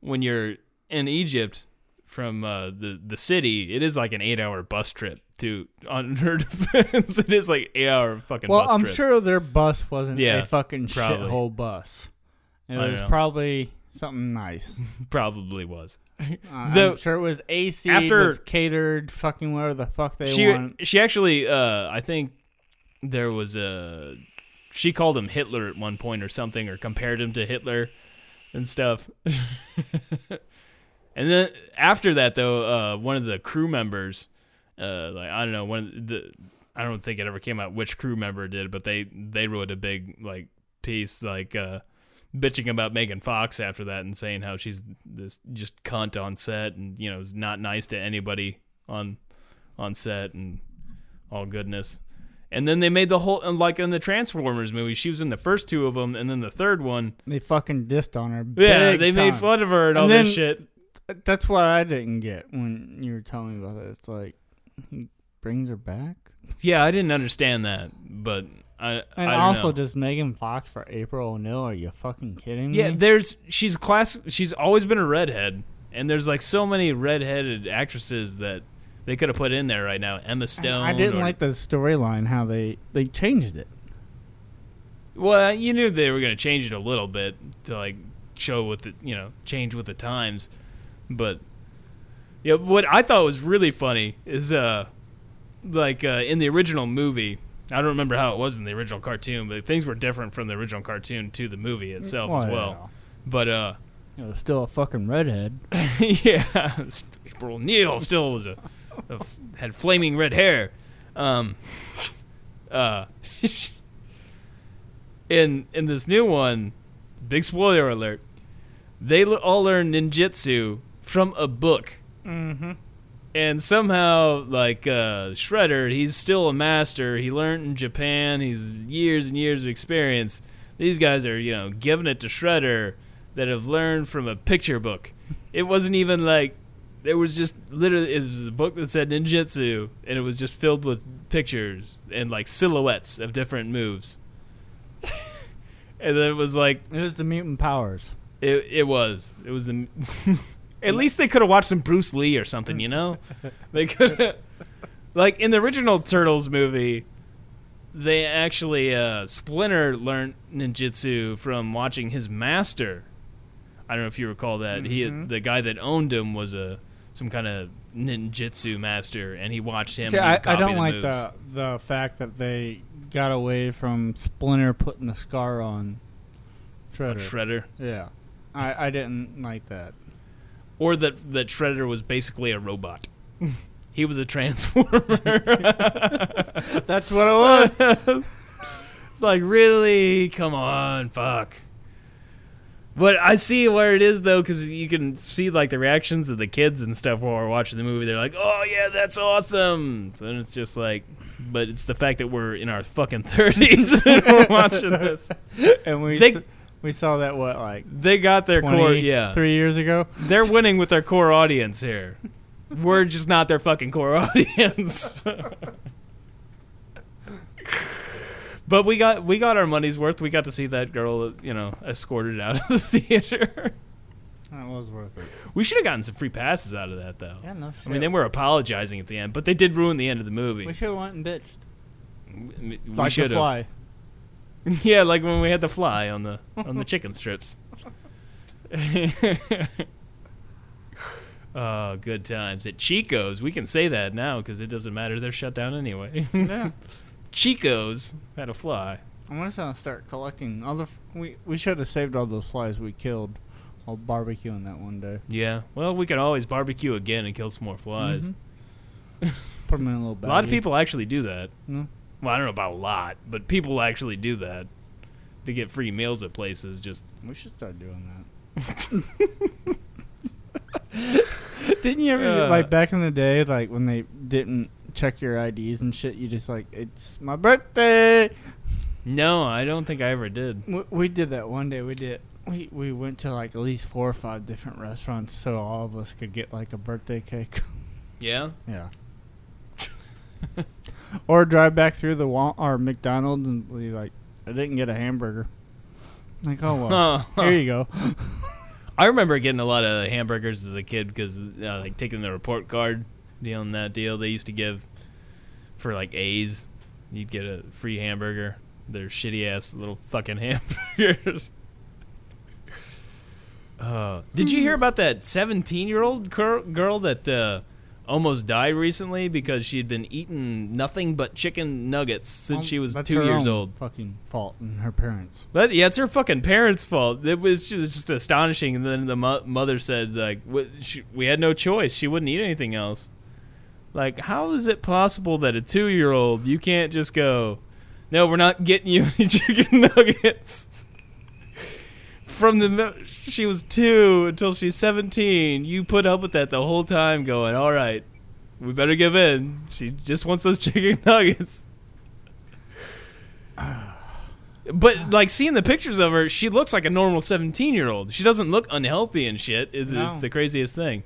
when you're in Egypt from uh, the the city, it is like an eight hour bus trip to on her defense. it is like eight hour fucking. well, I'm trip. sure their bus wasn't Yeah, a fucking probably. shithole bus. It was know. probably something nice. probably was. Uh, The- I'm sure it was AC After- catered fucking whatever the fuck they she want. she actually uh I think there was a she called him Hitler at one point or something or compared him to Hitler and stuff. and then after that though, uh one of the crew members uh like I don't know, one of the I don't think it ever came out which crew member did, but they they wrote a big like piece like uh bitching about Megan Fox after that and saying how she's this just cunt on set and you know is not nice to anybody on on set and all goodness. And then they made the whole uh, like in the Transformers movie, she was in the first two of them, and then the third one, They fucking dissed on her. yeah, they made fun of her and, And all then- this shit. That's what I didn't get when you were telling me about it. It's like he brings her back, Yeah, I didn't understand that, but I and I don't also know. just Megan Fox for April O'Neil. Are you fucking kidding me? yeah, there's she's class. She's always been a redhead, and there's like so many redheaded actresses that they could have put in there right now. Emma Stone. I didn't or- like the storyline how they they changed it. Well, you knew they were going to change it a little bit to like show with the you know change with the times, but yeah, what I thought was really funny is uh like uh, in the original movie. I don't remember how it was in the original cartoon, but things were different from the original cartoon to the movie itself as well. But uh, it was still a fucking redhead. yeah, April O'Neil still was a, a f- had flaming red hair. Um, uh, in in this new one, big spoiler alert. They l- all learn ninjutsu from a book, Mm-hmm. And somehow, like uh, Shredder, he's still a master. He learned in Japan. He's years and years of experience. These guys are, you know, giving it to Shredder that have learned from a picture book. It wasn't even like there was just literally it was a book that said ninjutsu, and it was just filled with pictures and like silhouettes of different moves. and then it was like It was the mutant powers. it it was. It was the. At least they could have watched some Bruce Lee or something, you know. they could, like in the original Turtles movie, they actually uh, Splinter learned ninjutsu from watching his master. I don't know if you recall that he Mhm. the guy that owned him was a some kind of ninjutsu master, and he watched him. See, and I, I don't the like moves. the the fact that they got away from Splinter putting the scar on Shredder. Shredder, yeah, I, I didn't like that. Or that that Shredder was basically a robot. he was a transformer. That's what it was. it's like really, come on, fuck. But I see where it is though, because you can see like the reactions of the kids and stuff while we're watching the movie. They're like, "Oh yeah, that's awesome." So then it's just like, but it's the fact that we're in our fucking thirties and we're watching this. and we They- s- we saw that what like They got their core, yeah. three years ago. They're winning with their core audience here. We're just not their fucking core audience. but we got we got our money's worth. We got to see that girl, you know, escorted out of the theater. That was worth it. we should have gotten some free passes out of that, though. Yeah, no shit. I mean, they were apologizing at the end, but they did ruin the end of the movie. we should have went and bitched. We Like should have. Yeah, like when we had the fly on the on the chicken strips. oh, good times at Chico's. We can say that now because it doesn't matter; they're shut down anyway. yeah. Chico's had a fly. I'm gonna start collecting all the. F- we we should have saved all those flies we killed while barbecuing that one day. Yeah. Well, we can always barbecue again and kill some more flies. Mhm. Put them in a little A lot of people actually do that. No. Well, I don't know about a lot, but people actually do that to get free meals at places. Just We should start doing that. Didn't you ever Uh. like back in the day, like when they didn't check your IDs and shit? You just like it's my birthday. no, I don't think I ever did. We, we did that one day. We did. We we went to like at least four or five different restaurants so all of us could get like a birthday cake. Yeah. Yeah. or drive back through the Wal- or McDonald's and be like, I didn't get a hamburger. Like, oh well, here you go. I remember getting a lot of hamburgers as a kid because, uh, like, taking the report card deal and that deal they used to give for like A's, you'd get a free hamburger. They're shitty ass little fucking hamburgers. Uh, did you hear about that 17 year old girl, girl that uh, almost died recently because she had been eating nothing but chicken nuggets since Well, she was two years old? Fucking fault and her parents. But yeah, it's her fucking parents' fault. It was just, just astonishing. And then the mo- mother said, like, "What- she, we had no choice. She wouldn't eat anything else. Like, how is it possible that a two-year-old you can't just go, no, we're not getting you any chicken nuggets. From the she was two until she's seventeen, you put up with that the whole time, going, all right, we better give in. She just wants those chicken nuggets. But like seeing the pictures of her, she looks like a normal seventeen-year-old. She doesn't look unhealthy and shit. Is No. the craziest thing.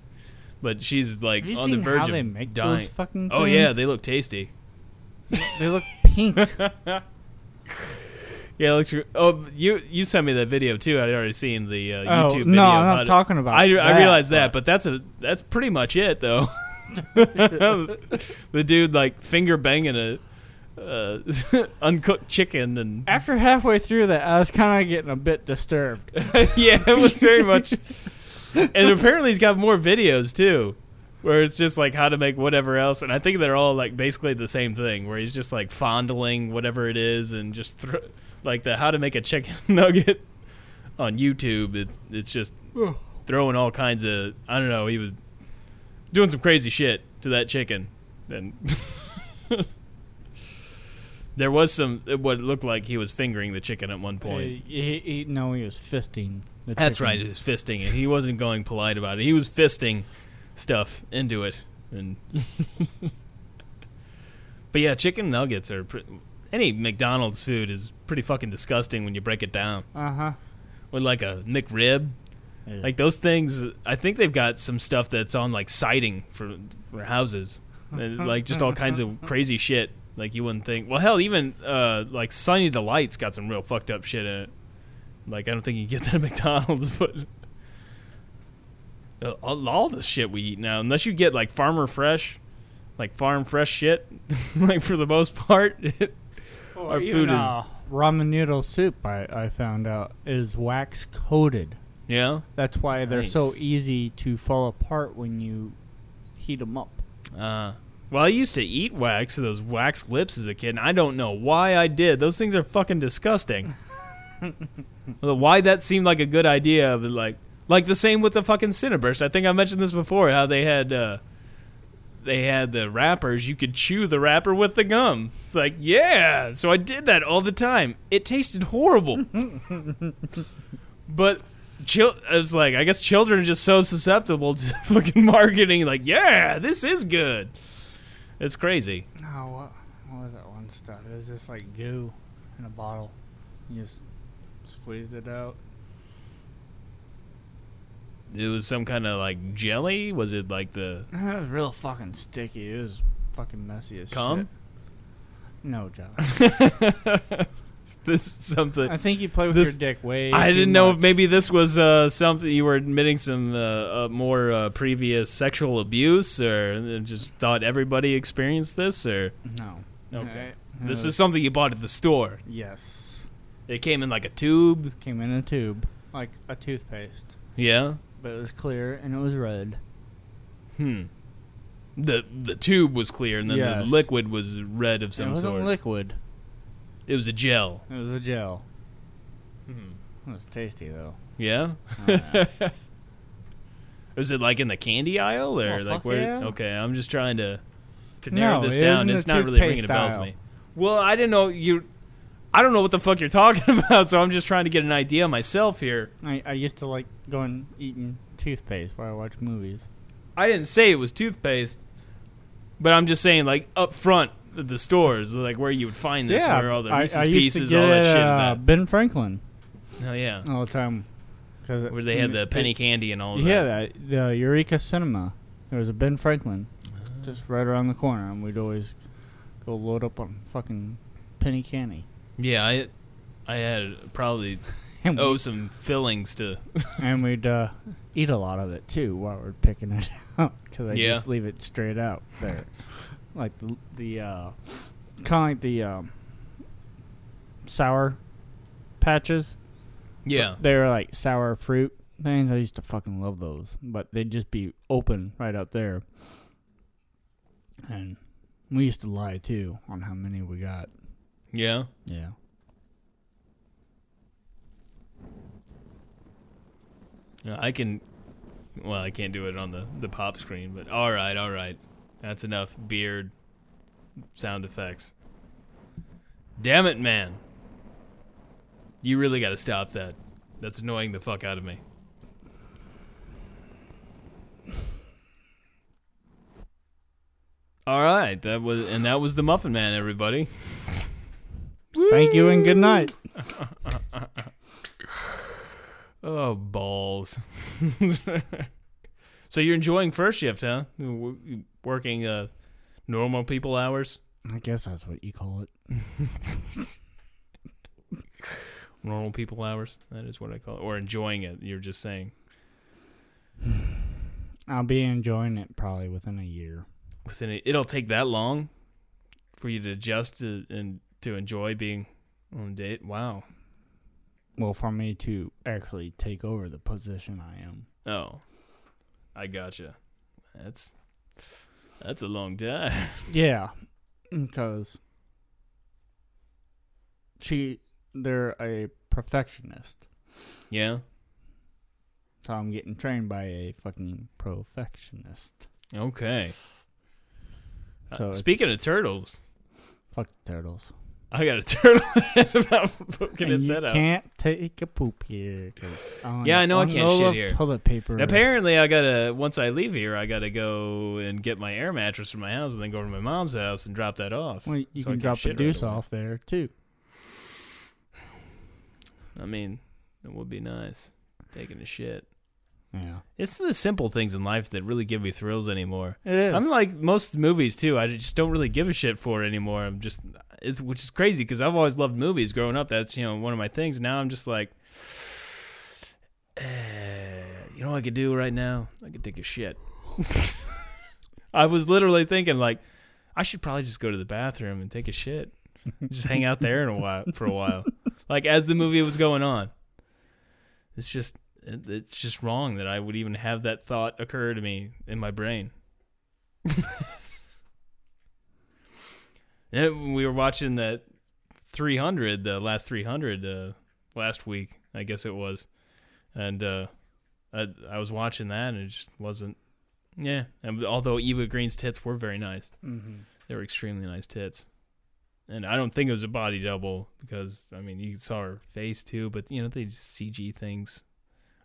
But she's like on the verge of dying. oh yeah, they look tasty. they look pink. Yeah, it looks. Oh, you you sent me that video too. I'd already seen the uh, oh YouTube video. no, I'm not talking about. I, I that, realize that, but that's a that's pretty much it though. the dude like finger banging a uh, uncooked chicken and after halfway through that, I was kind of getting a bit disturbed. yeah, it was very much. And apparently, he's got more videos too, where it's just like how to make whatever else. And I think they're all like basically the same thing, where he's just like fondling whatever it is and just throw like the how to make a chicken nugget on YouTube. It's it's just throwing all kinds of I don't know. He was doing some crazy shit to that chicken, and there was some what looked like he was fingering the chicken at one point. He, he, he- no, he was fisting. The That's chicken. right. He was fisting it. He wasn't going polite about it. He was fisting stuff into it, and but yeah, chicken nuggets are pre- any McDonald's food is pretty fucking disgusting when you break it down. Uh huh. With like a McRib, like those things. I think they've got some stuff that's on like siding for for houses, and, like just all kinds of crazy shit. Like you wouldn't think. Well, hell, even uh, like Sunny Delight's got some real fucked up shit in it. Like I don't think you get that at McDonald's, but uh, all, all the shit we eat now, unless you get like farmer fresh, like farm fresh shit, like for the most part, our food is uh, ramen noodle soup. I, I found out is wax coated. yeah. That's why they're so Nice. easy to fall apart when you heat them up. Uh, well, I used to eat wax, those wax lips as a kid, and I don't know why I did. Those things are fucking disgusting. Why that seemed like a good idea, but like, like the same with the fucking Cineburst. I think I mentioned this before. How they had, uh, they had the wrappers. You could chew the wrapper with the gum. It's like, yeah. So I did that all the time. It tasted horrible, but. Chil- I was like, I guess children are just so susceptible to fucking marketing. Like, yeah, this is good. It's crazy. No, what, what was that one stuff? It was just like goo in a bottle. You just squeezed it out. It was some kind of like jelly. Was it like the? It was real fucking sticky. It was fucking messy as Cum? shit. No, John. this is something. I think you play with This- your dick way. I didn't know if maybe this was uh, something you were admitting some uh, uh, more uh, previous sexual abuse, or just thought everybody experienced this, or No. Okay. This is something you bought at the store. yes. It came in like a tube. Came in a tube, like a toothpaste, Yeah. But it was clear and it was red. Hmm. The the tube was clear, and then Yes. the liquid was red of some sort. it wasn't sort. liquid. it was a gel. It was a gel. Hmm. It was tasty though. Yeah. Oh. Was it like in the candy aisle or Oh, like fuck where? yeah. Okay, I'm just trying to to narrow No, this it down. isn't It's the not really ringing a toothpaste bell to aisle. me. Well, I didn't know you. I don't know what the fuck you're talking about, so I'm just trying to get an idea myself here. I, I used to like going eating toothpaste while I watch movies. I didn't say it was toothpaste, but I'm just saying like up front the stores, like where you would find this, where all the I, Reese's I Pieces, all that it, shit is uh, at. Ben Franklin Oh yeah, all the time. Cause where they had the penny candy and all Yeah, that. the Eureka Cinema. There was a Ben Franklin. just right around the corner, and we'd always go load up on fucking penny candy. Yeah, I I had probably And, owe we, some fillings to. and we'd uh, eat a lot of it too while we're picking it out because I Yeah. just leave it straight out there, like the the uh, kind of like the um, sour patches. Yeah. They're like sour fruit things. I used to fucking love those, but they'd just be open right out there. And we used to lie too on how many we got. Yeah. Yeah. Yeah, I can. Well, I can't do it on the the pop screen, but all right, all right, that's enough beard sound effects. Damn it, man! You really got to stop that. That's annoying the fuck out of me. All right, that was and that was the Muffin Man, everybody. Thank you and good night. Oh balls! so you're enjoying first shift, huh? Working uh, normal people hours. I guess that's what you call it. Normal people hours. That is what I call it. Or enjoying it. You're just saying I'll be enjoying it probably within a year. within it, it'll take that long for you to adjust to, and to enjoy being on a date. Wow. Well, for me to actually take over the position I am. Oh, I gotcha. That's that's a long time. Yeah, because she, they're a perfectionist, yeah. so I'm getting trained by a fucking perfectionist. Okay. Uh, So- speaking of turtles, Fuck the turtles. I got a turtle head about poking And its you head out. can't take a poop here. I Yeah, I know I can't shit here. Toilet paper. Apparently, I gotta once I leave here, I gotta go and get my air mattress from my house, and then go to my mom's house and drop that off. Well, you so can drop the shit right deuce off there too. I mean, it would be nice taking a shit. Yeah, It's the simple things in life that really give me thrills anymore. it is. I'm like most movies too. I just don't really give a shit for it anymore. I'm just, it's which is crazy because I've always loved movies growing up. That's you know one of my things. Now I'm just like, eh, you know what I could do right now? I could take a shit. I was literally thinking like, I should probably just go to the bathroom and take a shit. just hang out there in a while for a while, like as the movie was going on. It's just, it- it's just wrong that I would even have that thought occur to me in my brain. And we were watching that 300, the last 300 uh, last week, I guess it was, and uh, I, I was watching that, and it just wasn't. Yeah, and although Eva Green's tits were very nice, mm-hmm. they were extremely nice tits, and I don't think it was a body double because I mean you saw her face too, but you know they just CG things.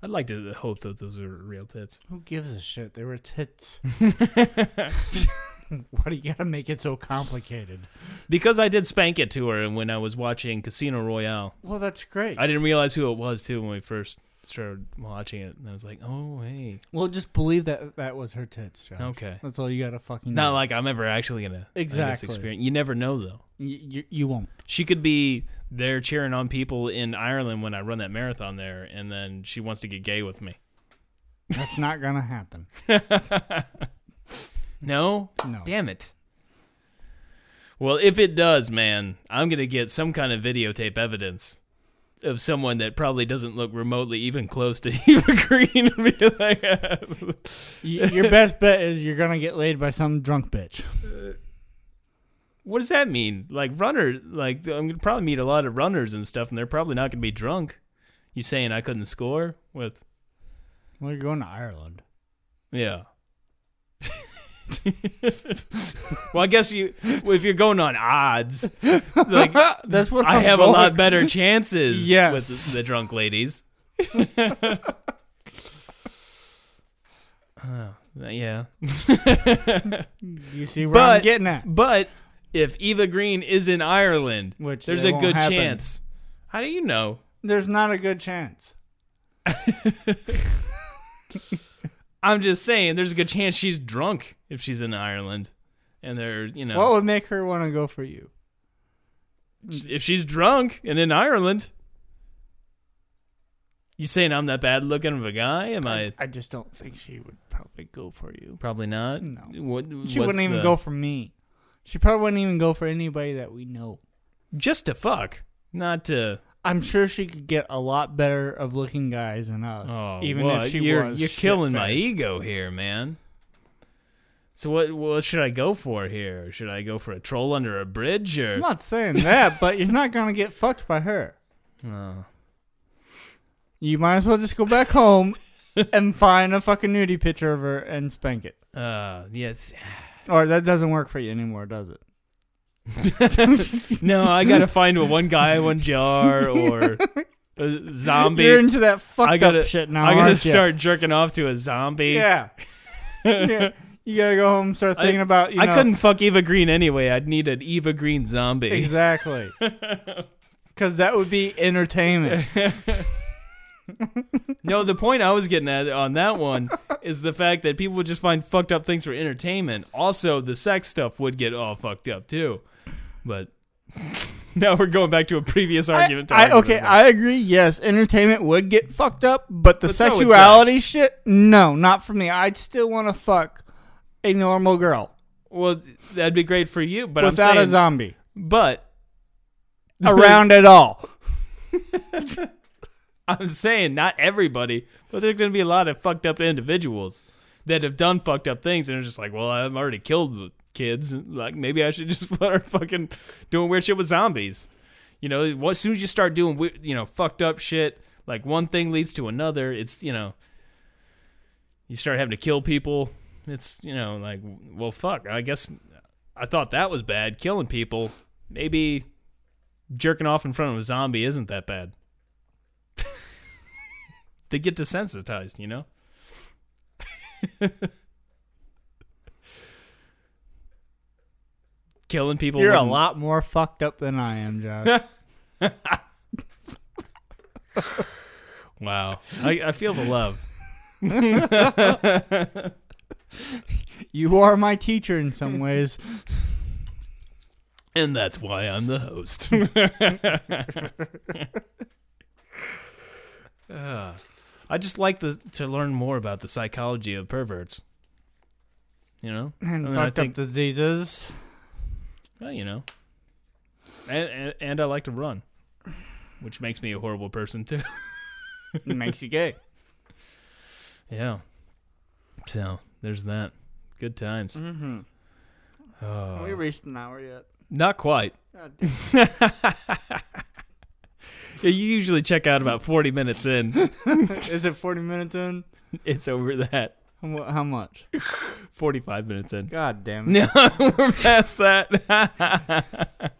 I'd like to hope that those are real tits. Who gives a shit? They were tits. Why do you gotta make it so complicated? because I did spank it to her when I was watching Casino Royale. Well, that's great. I didn't realize who it was too when we first started watching it, and I was like, "Oh, hey, well, just believe that that was her tits, Josh. okay." That's all you gotta fucking. Not know. like I'm ever actually gonna have this Exactly. experience. You never know though. you, you, you won't. She could be there cheering on people in Ireland when I run that marathon there, and then she wants to get gay with me. That's not gonna happen. No, No. damn it. Well, if it does, man, I'm gonna get some kind of videotape evidence of someone that probably doesn't look remotely even close to Eva Green be like, uh, Your best bet is you're gonna get laid by some drunk bitch. Uh, what does that mean? Like runner, like I'm gonna probably meet a lot of runners and stuff, and they're probably not gonna be drunk. You saying I couldn't score with? Well, you're going to Ireland. Yeah. well, I guess you if you're going on odds, like That's what I I'm have a lot better chances Yes. with the, the drunk ladies. Oh, yeah. You see where But- I'm getting at? But if Eva Green is in Ireland, Which there's a good happen. chance. How do you know? There's not a good chance. I'm just saying, there's a good chance she's drunk if she's in Ireland, and they're you know What would make her want to go for you? if she's drunk and in Ireland. You saying I'm that bad looking of a guy? Am I? I just don't think she would probably go for you. Probably not. No. What, She what's wouldn't even the- go for me. She probably wouldn't even go for anybody that we know. just to fuck, not to. I'm sure she could get a lot better of looking guys than us. Oh, even what? if she you're, was you're killing my ego here, man. So what? What should I go for here? Should I go for a troll under a bridge or? I'm not saying that, but you're not gonna get fucked by her. No. You might as well just go back home and find a fucking nudie picture of her and spank it. Uh, yes. Or that doesn't work for you anymore, does it? no, I gotta find a one guy, one jar, or a zombie. You're into that fucked I gotta up shit now. I gotta aren't ya? start jerking off to a zombie. Yeah. yeah. You gotta go home and start thinking about. You I know, couldn't fuck Eva Green anyway. I'd need an Eva Green zombie. exactly. Because that would be entertainment. No, the point I was getting at on that one is the fact that people would just find fucked up things for entertainment. Also, the sex stuff would get all fucked up too. But now we're going back to a previous argument. I, talking okay, I agree. Yes, entertainment would get fucked up, but the But sexuality sex. shit, no, not for me. I'd still want to fuck a normal girl well, that'd be great for you, but without I'm saying, a zombie but around at all. I'm saying not everybody, but there's going to be a lot of fucked up individuals that have done fucked up things and are just like, well, I've already killed kids. Like maybe I should just start fucking doing weird shit with zombies. You know, as soon as you start doing you know fucked up shit, like one thing leads to another. It's you know, you start having to kill people. It's you know like well fuck. I guess I thought that was bad, killing people. Maybe jerking off in front of a zombie isn't that bad they get desensitized, you know? Killing people. You're a wouldn't- lot more fucked up than I am, Josh. Wow. I, I feel the love. you are my teacher in some ways. And that's why I'm the host. Uh, I just like the, to learn more about the psychology of perverts. You know? And I mean, I fucked think- up diseases. Well, you know. And, and, and I like to run, which makes me a horrible person, too. makes you gay. Yeah. So there's that. Good times. Mm-hmm. Oh. Have we reached an hour yet? Not quite. You usually check out about 40 minutes in. Is it 40 minutes in? It's over that. How How much? 45 minutes in. God damn it. No, we're past that.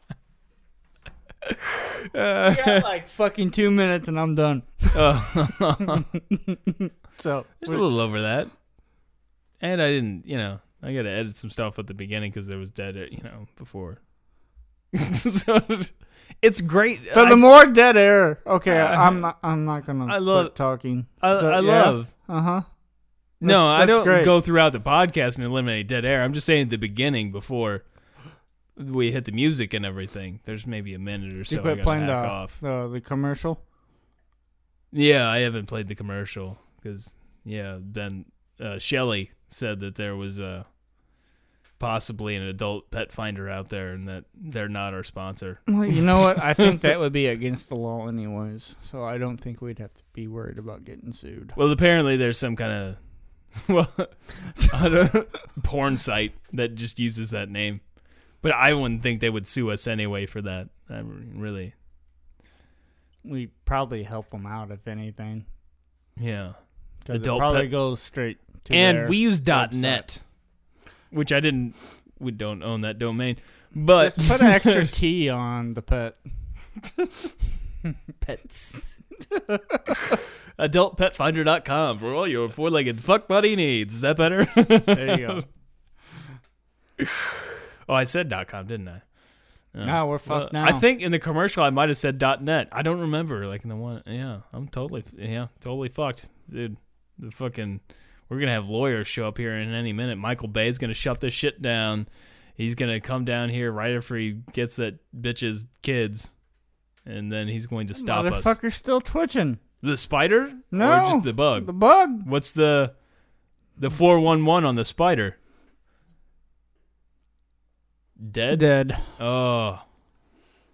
I got like fucking two minutes and I'm done. oh, So, just a little over that. And I didn't, you know, I got to edit some stuff at the beginning because there was dead, air, you know, before. so it's great. so I, the more dead air. Okay, I'm not. I'm not gonna. I love- talking. I, So, I yeah? love. Uh huh. No, I don't great. go throughout the podcast and eliminate dead air. I'm just saying at the beginning before we hit the music and everything. There's maybe a minute or so. you quit playing the, off. the the commercial. Yeah, I haven't played the commercial because yeah, then uh, Shelly said that there was uh, possibly an adult pet finder out there and that they're not our sponsor. Well, you know what? I think that would be against the law, anyways. So I don't think we'd have to be worried about getting sued. Well, apparently there's some kind of well, don't, porn site that just uses that name, but I wouldn't think they would sue us anyway for that. I really, We probably help them out if anything, yeah. because it probably pet- goes straight to and we use. .net, which I didn't. We don't own that domain, but Just put an extra T on the pet. pets. AdultPetFinder.com for all your four-legged fuck buddy needs. Is that better? There you go. oh, I said .com, didn't I? No, we're fucked Well, now. I think in the commercial I might have said .net. I don't remember. Like in the one, yeah, I'm totally, yeah, totally fucked, dude. The fucking we're gonna have lawyers show up here in any minute. Michael Bay's gonna shut this shit down. He's gonna come down here right after he gets that bitch's kids, and then he's going to stop us. Motherfucker's still twitching. The spider? No, or just the bug. The bug. What's the the four one one on the spider? Dead. Dead. Oh,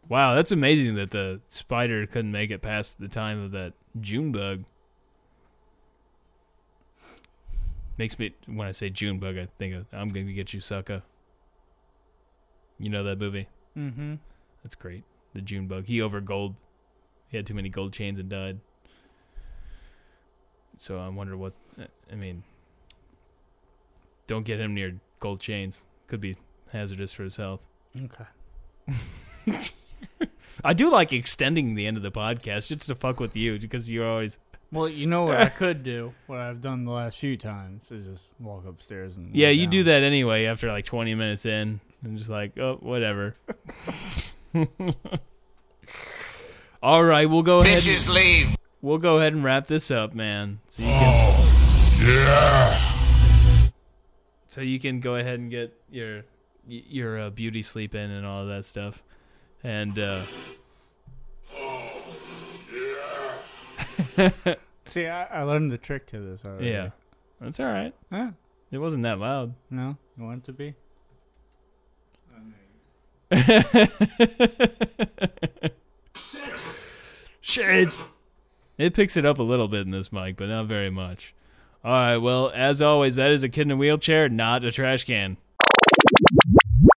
wow! That's amazing that the spider couldn't make it past the time of that June bug. Makes me when I say June bug, I think of I'm gonna get you, sucker. You know that movie? Mm-hmm. That's great. The June bug. He over gold. He had too many gold chains and died. So I wonder what. I mean, don't get him near gold chains. Could be hazardous for his health. Okay. I do like extending the end of the podcast just to fuck with you because you're always. Well, you know what I could do, what I've done the last few times, is just walk upstairs and. Yeah, you do that anyway after like 20 minutes in. I'm just like, oh, whatever. All right, we'll go ahead. Bitches leave. We'll go ahead and wrap this up, man. So you can. Yeah. So you can go ahead and get your your uh, beauty sleep in and all of that stuff, and uh, See, I, I learned the trick to this already. yeah, that's all right. Huh? It wasn't that loud. No, you want it to be? Shit. It picks it up a little bit in this mic, but not very much. All right. Well, as always, that is a kid in a wheelchair, not a trash can.